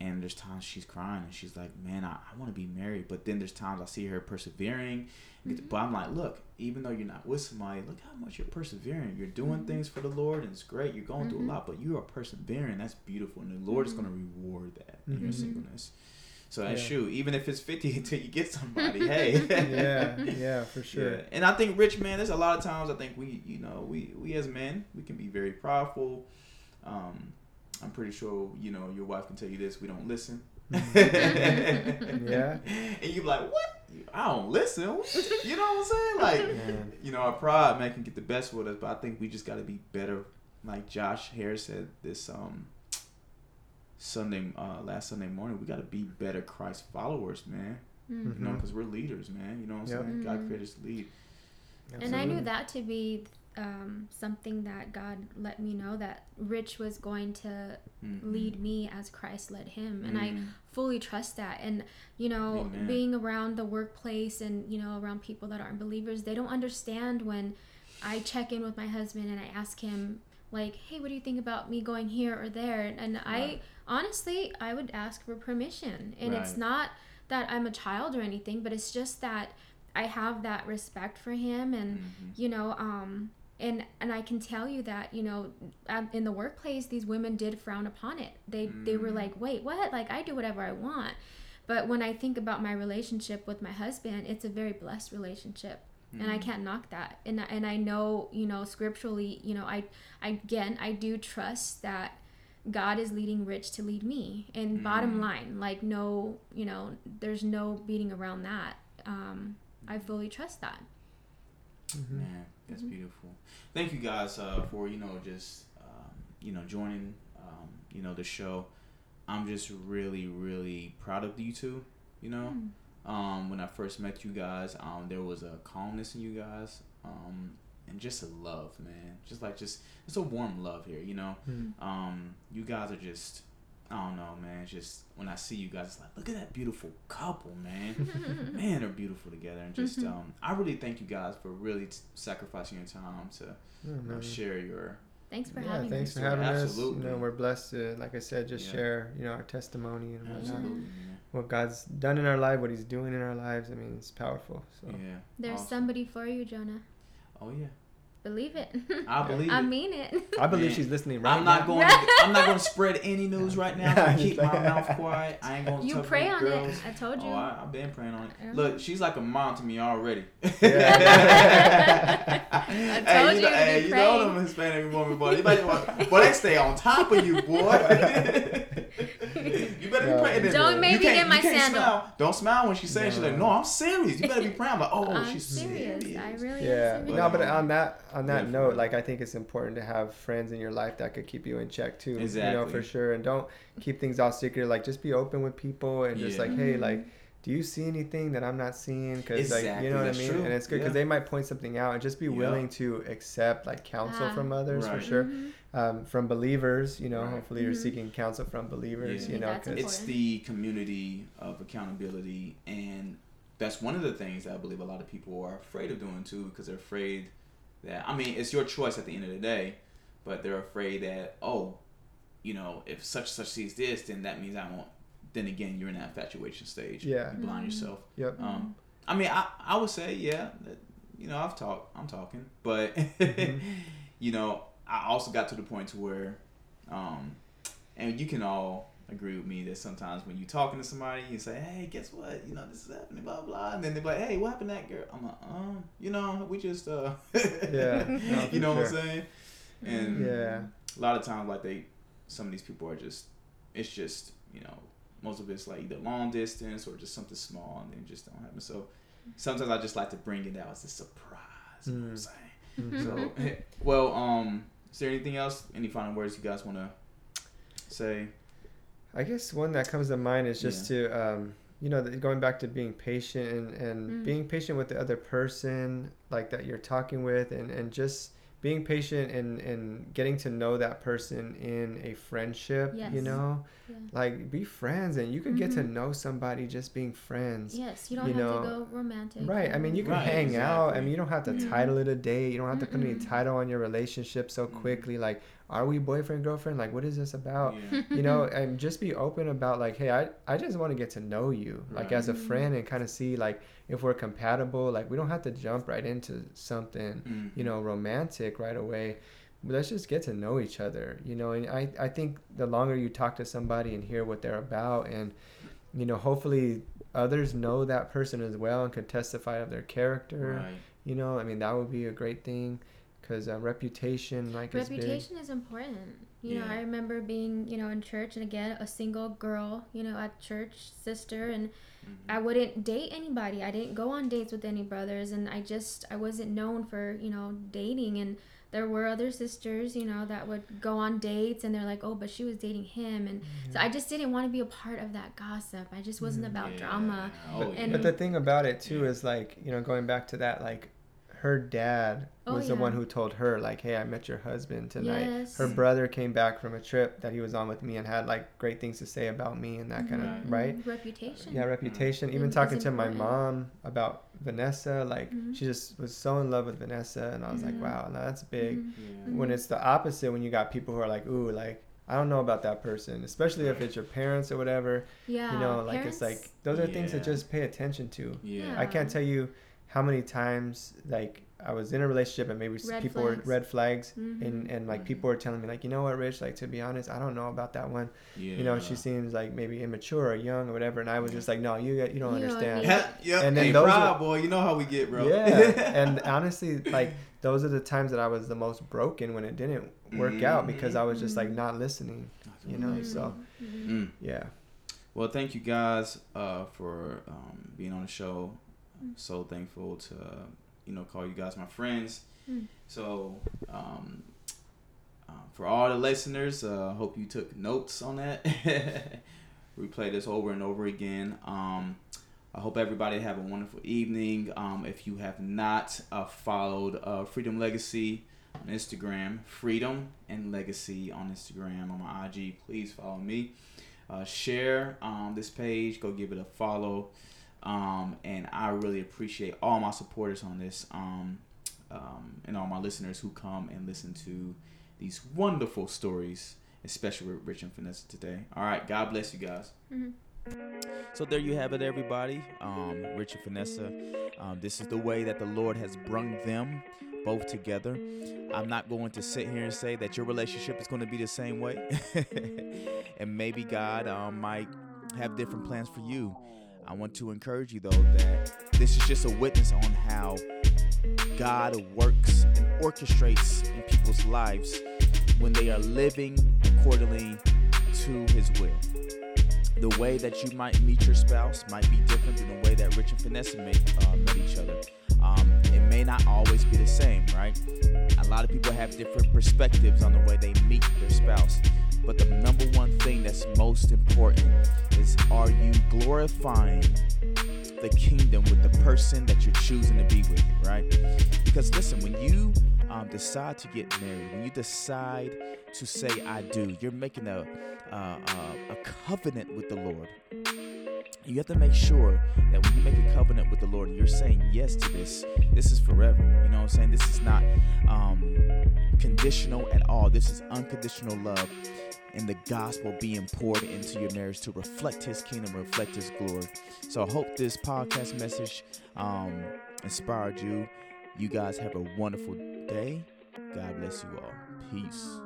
S1: And there's times she's crying and she's like, "Man, I, I want to be married." But then there's times I see her persevering. Mm-hmm. But I'm like, "Look, even though you're not with somebody, look how much you're persevering. You're doing mm-hmm. things for the Lord, and it's great. You're going through a mm-hmm. lot, but you are persevering. That's beautiful, and the Lord is going to mm-hmm. reward that in your mm-hmm. singleness." So yeah. shoot, even if it's fifty until you get somebody, hey.
S2: yeah, yeah, for sure. Yeah.
S1: And I think rich man, there's a lot of times I think we, you know, we we as men, we can be very prideful. Um, I'm pretty sure you know your wife can tell you this. We don't listen.
S2: Mm-hmm. yeah.
S1: And you're like, what? I don't listen. You know what I'm saying? Like, man. you know, our pride man can get the best with us, but I think we just got to be better. Like Josh Harris said this um Sunday, uh, last Sunday morning, we got to be better Christ followers, man. Mm-hmm. You know, because we're leaders, man. You know what I'm yep. saying? God mm-hmm. created us to lead.
S3: Absolutely. And I knew that to be um, something that God let me know that Rich was going to mm-hmm. lead me as Christ led him. And mm-hmm. I fully trust that. And, you know, Amen. being around the workplace and, you know, around people that aren't believers, they don't understand when I check in with my husband and I ask him, like, hey, what do you think about me going here or there? And, right. I honestly, I would ask for permission. And right. it's not that I'm a child or anything, but it's just that I have that respect for him and, mm-hmm. you know, um, and and I can tell you that you know um, in the workplace these women did frown upon it. They mm. they were mm. like, wait, what? Like I do whatever I want. But when I think about my relationship with my husband, it's a very blessed relationship. Mm. And I mm. can't knock that. And and I know, you know, scripturally, you know, I, I again, I do trust that God is leading Rich to lead me. And mm. bottom line, like no, you know, there's no beating around that. Um, I fully trust that.
S1: Mm-hmm. Man, that's mm-hmm. beautiful. Thank you guys uh, for you know just um, you know joining um, you know the show. I'm just really really proud of you two. You know, mm. Um, when I first met you guys, um, there was a calmness in you guys, um, and just a love, man. Just like just it's a warm love here. You know, mm. um, you guys are just I don't know, man. just when I see you guys, it's like, look at that beautiful couple, man. man, they're beautiful together. And just, mm-hmm. um, I really thank you guys for really t- sacrificing your time to you know, share your.
S3: Thanks for yeah, having
S2: thanks
S3: us.
S2: for having Absolutely. us. You know, we're blessed to, like I said, just yeah. share, you know, our testimony and whatnot. What God's done in our life, what He's doing in our lives. I mean, it's powerful. So.
S1: Yeah.
S3: There's awesome. somebody for you, Jonah.
S1: Oh yeah.
S3: Believe it.
S1: I believe.
S3: I
S1: it.
S3: mean it.
S2: I believe she's listening right
S1: I'm
S2: now.
S1: not going. To, I'm not going to spread any news right now. I'm keep my mouth quiet. I ain't going to.
S3: You pray on girls. it. I told you.
S1: Oh, I, have been praying on it. Look, she's like a mom to me already.
S3: Yeah. I told
S1: hey, you. Know, hey, you know them Hispanic women, boy. They boy, they stay on top of you, boy. You better be praying.
S3: Don't make me get my sandal.
S1: Smile. Don't smile when she says. No. She's like, no, I'm serious. You better be praying. I'm like, oh,
S3: I'm
S1: she's
S3: serious. serious. I really
S2: yeah. am. Yeah. No, but on that on that note, like I think it's important to have friends in your life that could keep you in check too.
S1: Exactly.
S2: You know, for sure. And don't keep things all secret. Like just be open with people and just yeah. like, hey, like do you see anything that I'm not seeing? Because exactly. like you know what I mean, true. and it's good because yeah. they might point something out and just be yeah. willing to accept like counsel from others right. for sure, mm-hmm. Um, from believers. You know, right. hopefully mm-hmm. you're seeking counsel from believers. Yeah. You know,
S1: cause it's the community of accountability, and that's one of the things that I believe a lot of people are afraid of doing too, because they're afraid that I mean it's your choice at the end of the day, but they're afraid that oh, you know, if such such sees this, then that means I won't then again, you're in that infatuation stage.
S2: Yeah.
S1: You blind mm-hmm. yourself.
S2: Yep.
S1: Um, I mean, I, I would say, yeah, that, you know, I've talked, I'm talking, but, mm-hmm. you know, I also got to the point to where, um, and you can all agree with me that sometimes when you're talking to somebody, you say, hey, guess what? You know, this is happening, blah, blah. And then they're like, hey, what happened to that girl? I'm like, um, you know, we just, uh,
S2: yeah. No,
S1: you know sure. what I'm saying? And
S2: yeah.
S1: a lot of times, like, they, some of these people are just, it's just, you know, most of it's like either long distance or just something small and then just don't happen. So sometimes I just like to bring it out as a surprise. Mm. You know what I'm mm. saying? Mm-hmm. So, well, um, is there anything else? Any final words you guys want to say?
S2: I guess one that comes to mind is just yeah. to, um, you know, going back to being patient and, and mm. being patient with the other person, like that you're talking with, and, and just being patient and, and getting to know that person in a friendship, yes. you know, yeah. like be friends and you can mm-hmm. get to mm-hmm. know somebody just being friends.
S3: Yes, you don't you have know. to go romantic.
S2: Right. I mean, you can right, hang exactly. out. I mean, you don't have to mm-hmm. title it a date. You don't have to put any title on your relationship so quickly. Like, are we boyfriend girlfriend like what is this about yeah. you know and just be open about like hey i, I just want to get to know you like as a friend and kind of see like if we're compatible like we don't have to jump right into something mm-hmm. you know romantic right away let's just get to know each other you know and I, I think the longer you talk to somebody and hear what they're about and you know hopefully others know that person as well and could testify of their character right. you know i mean that would be a great thing because uh, reputation like
S3: reputation is, is important you yeah. know i remember being you know in church and again a single girl you know at church sister and mm-hmm. i wouldn't date anybody i didn't go on dates with any brothers and i just i wasn't known for you know dating and there were other sisters, you know, that would go on dates and they're like, oh, but she was dating him. And mm-hmm. so I just didn't want to be a part of that gossip. I just wasn't mm-hmm. about yeah. drama.
S2: Oh, and, but the thing about it too is like, you know, going back to that, like her dad oh, was oh, yeah. the one who told her like hey i met your husband tonight yes. her brother came back from a trip that he was on with me and had like great things to say about me and that mm-hmm. kind of right
S3: reputation
S2: yeah reputation even talking to my mom about vanessa like mm-hmm. she just was so in love with vanessa and i was like wow that's big mm-hmm. when it's the opposite when you got people who are like ooh like I don't know about that person, especially if it's your parents or whatever. Yeah. You know, like parents? it's like those are yeah. things to just pay attention to. Yeah. I can't tell you how many times like I was in a relationship and maybe red people flags. were red flags mm-hmm. and and like mm-hmm. people were telling me like you know what Rich like to be honest I don't know about that one yeah. you know she seems like maybe immature or young or whatever and I was just like no you you don't you understand
S1: yeah, yeah. and then hey, those are, boy you know how we get bro
S2: yeah and honestly like those are the times that I was the most broken when it didn't work mm-hmm. out because I was just like not listening you know so mm-hmm. Mm. yeah
S1: well thank you guys uh, for um, being on the show so thankful to you know call you guys my friends. Mm. So um, uh, for all the listeners, uh, hope you took notes on that. we play this over and over again. Um, I hope everybody have a wonderful evening. Um, if you have not uh, followed uh, Freedom Legacy on Instagram, Freedom and Legacy on Instagram on my IG, please follow me. Uh, share um, this page. Go give it a follow. Um, and I really appreciate all my supporters on this um, um, and all my listeners who come and listen to these wonderful stories, especially with Rich and Vanessa today. All right, God bless you guys. Mm-hmm. So there you have it, everybody. Um, Rich and Vanessa. Um, this is the way that the Lord has brung them both together. I'm not going to sit here and say that your relationship is going to be the same way, and maybe God um, might have different plans for you. I want to encourage you, though, that this is just a witness on how God works and orchestrates in people's lives when they are living accordingly to His will. The way that you might meet your spouse might be different than the way that Rich and Vanessa met, uh, met each other. Um, it may not always be the same, right? A lot of people have different perspectives on the way they meet their spouse. But the number one thing that's most important is are you glorifying the kingdom with the person that you're choosing to be with, right? Because listen, when you um, decide to get married, when you decide to say I do, you're making a, uh, a covenant with the Lord. You have to make sure that when you make a covenant with the Lord, you're saying yes to this. This is forever. You know what I'm saying? This is not um, conditional at all. This is unconditional love and the gospel being poured into your marriage to reflect his kingdom, reflect his glory. So I hope this podcast message um, inspired you. You guys have a wonderful day. God bless you all. Peace.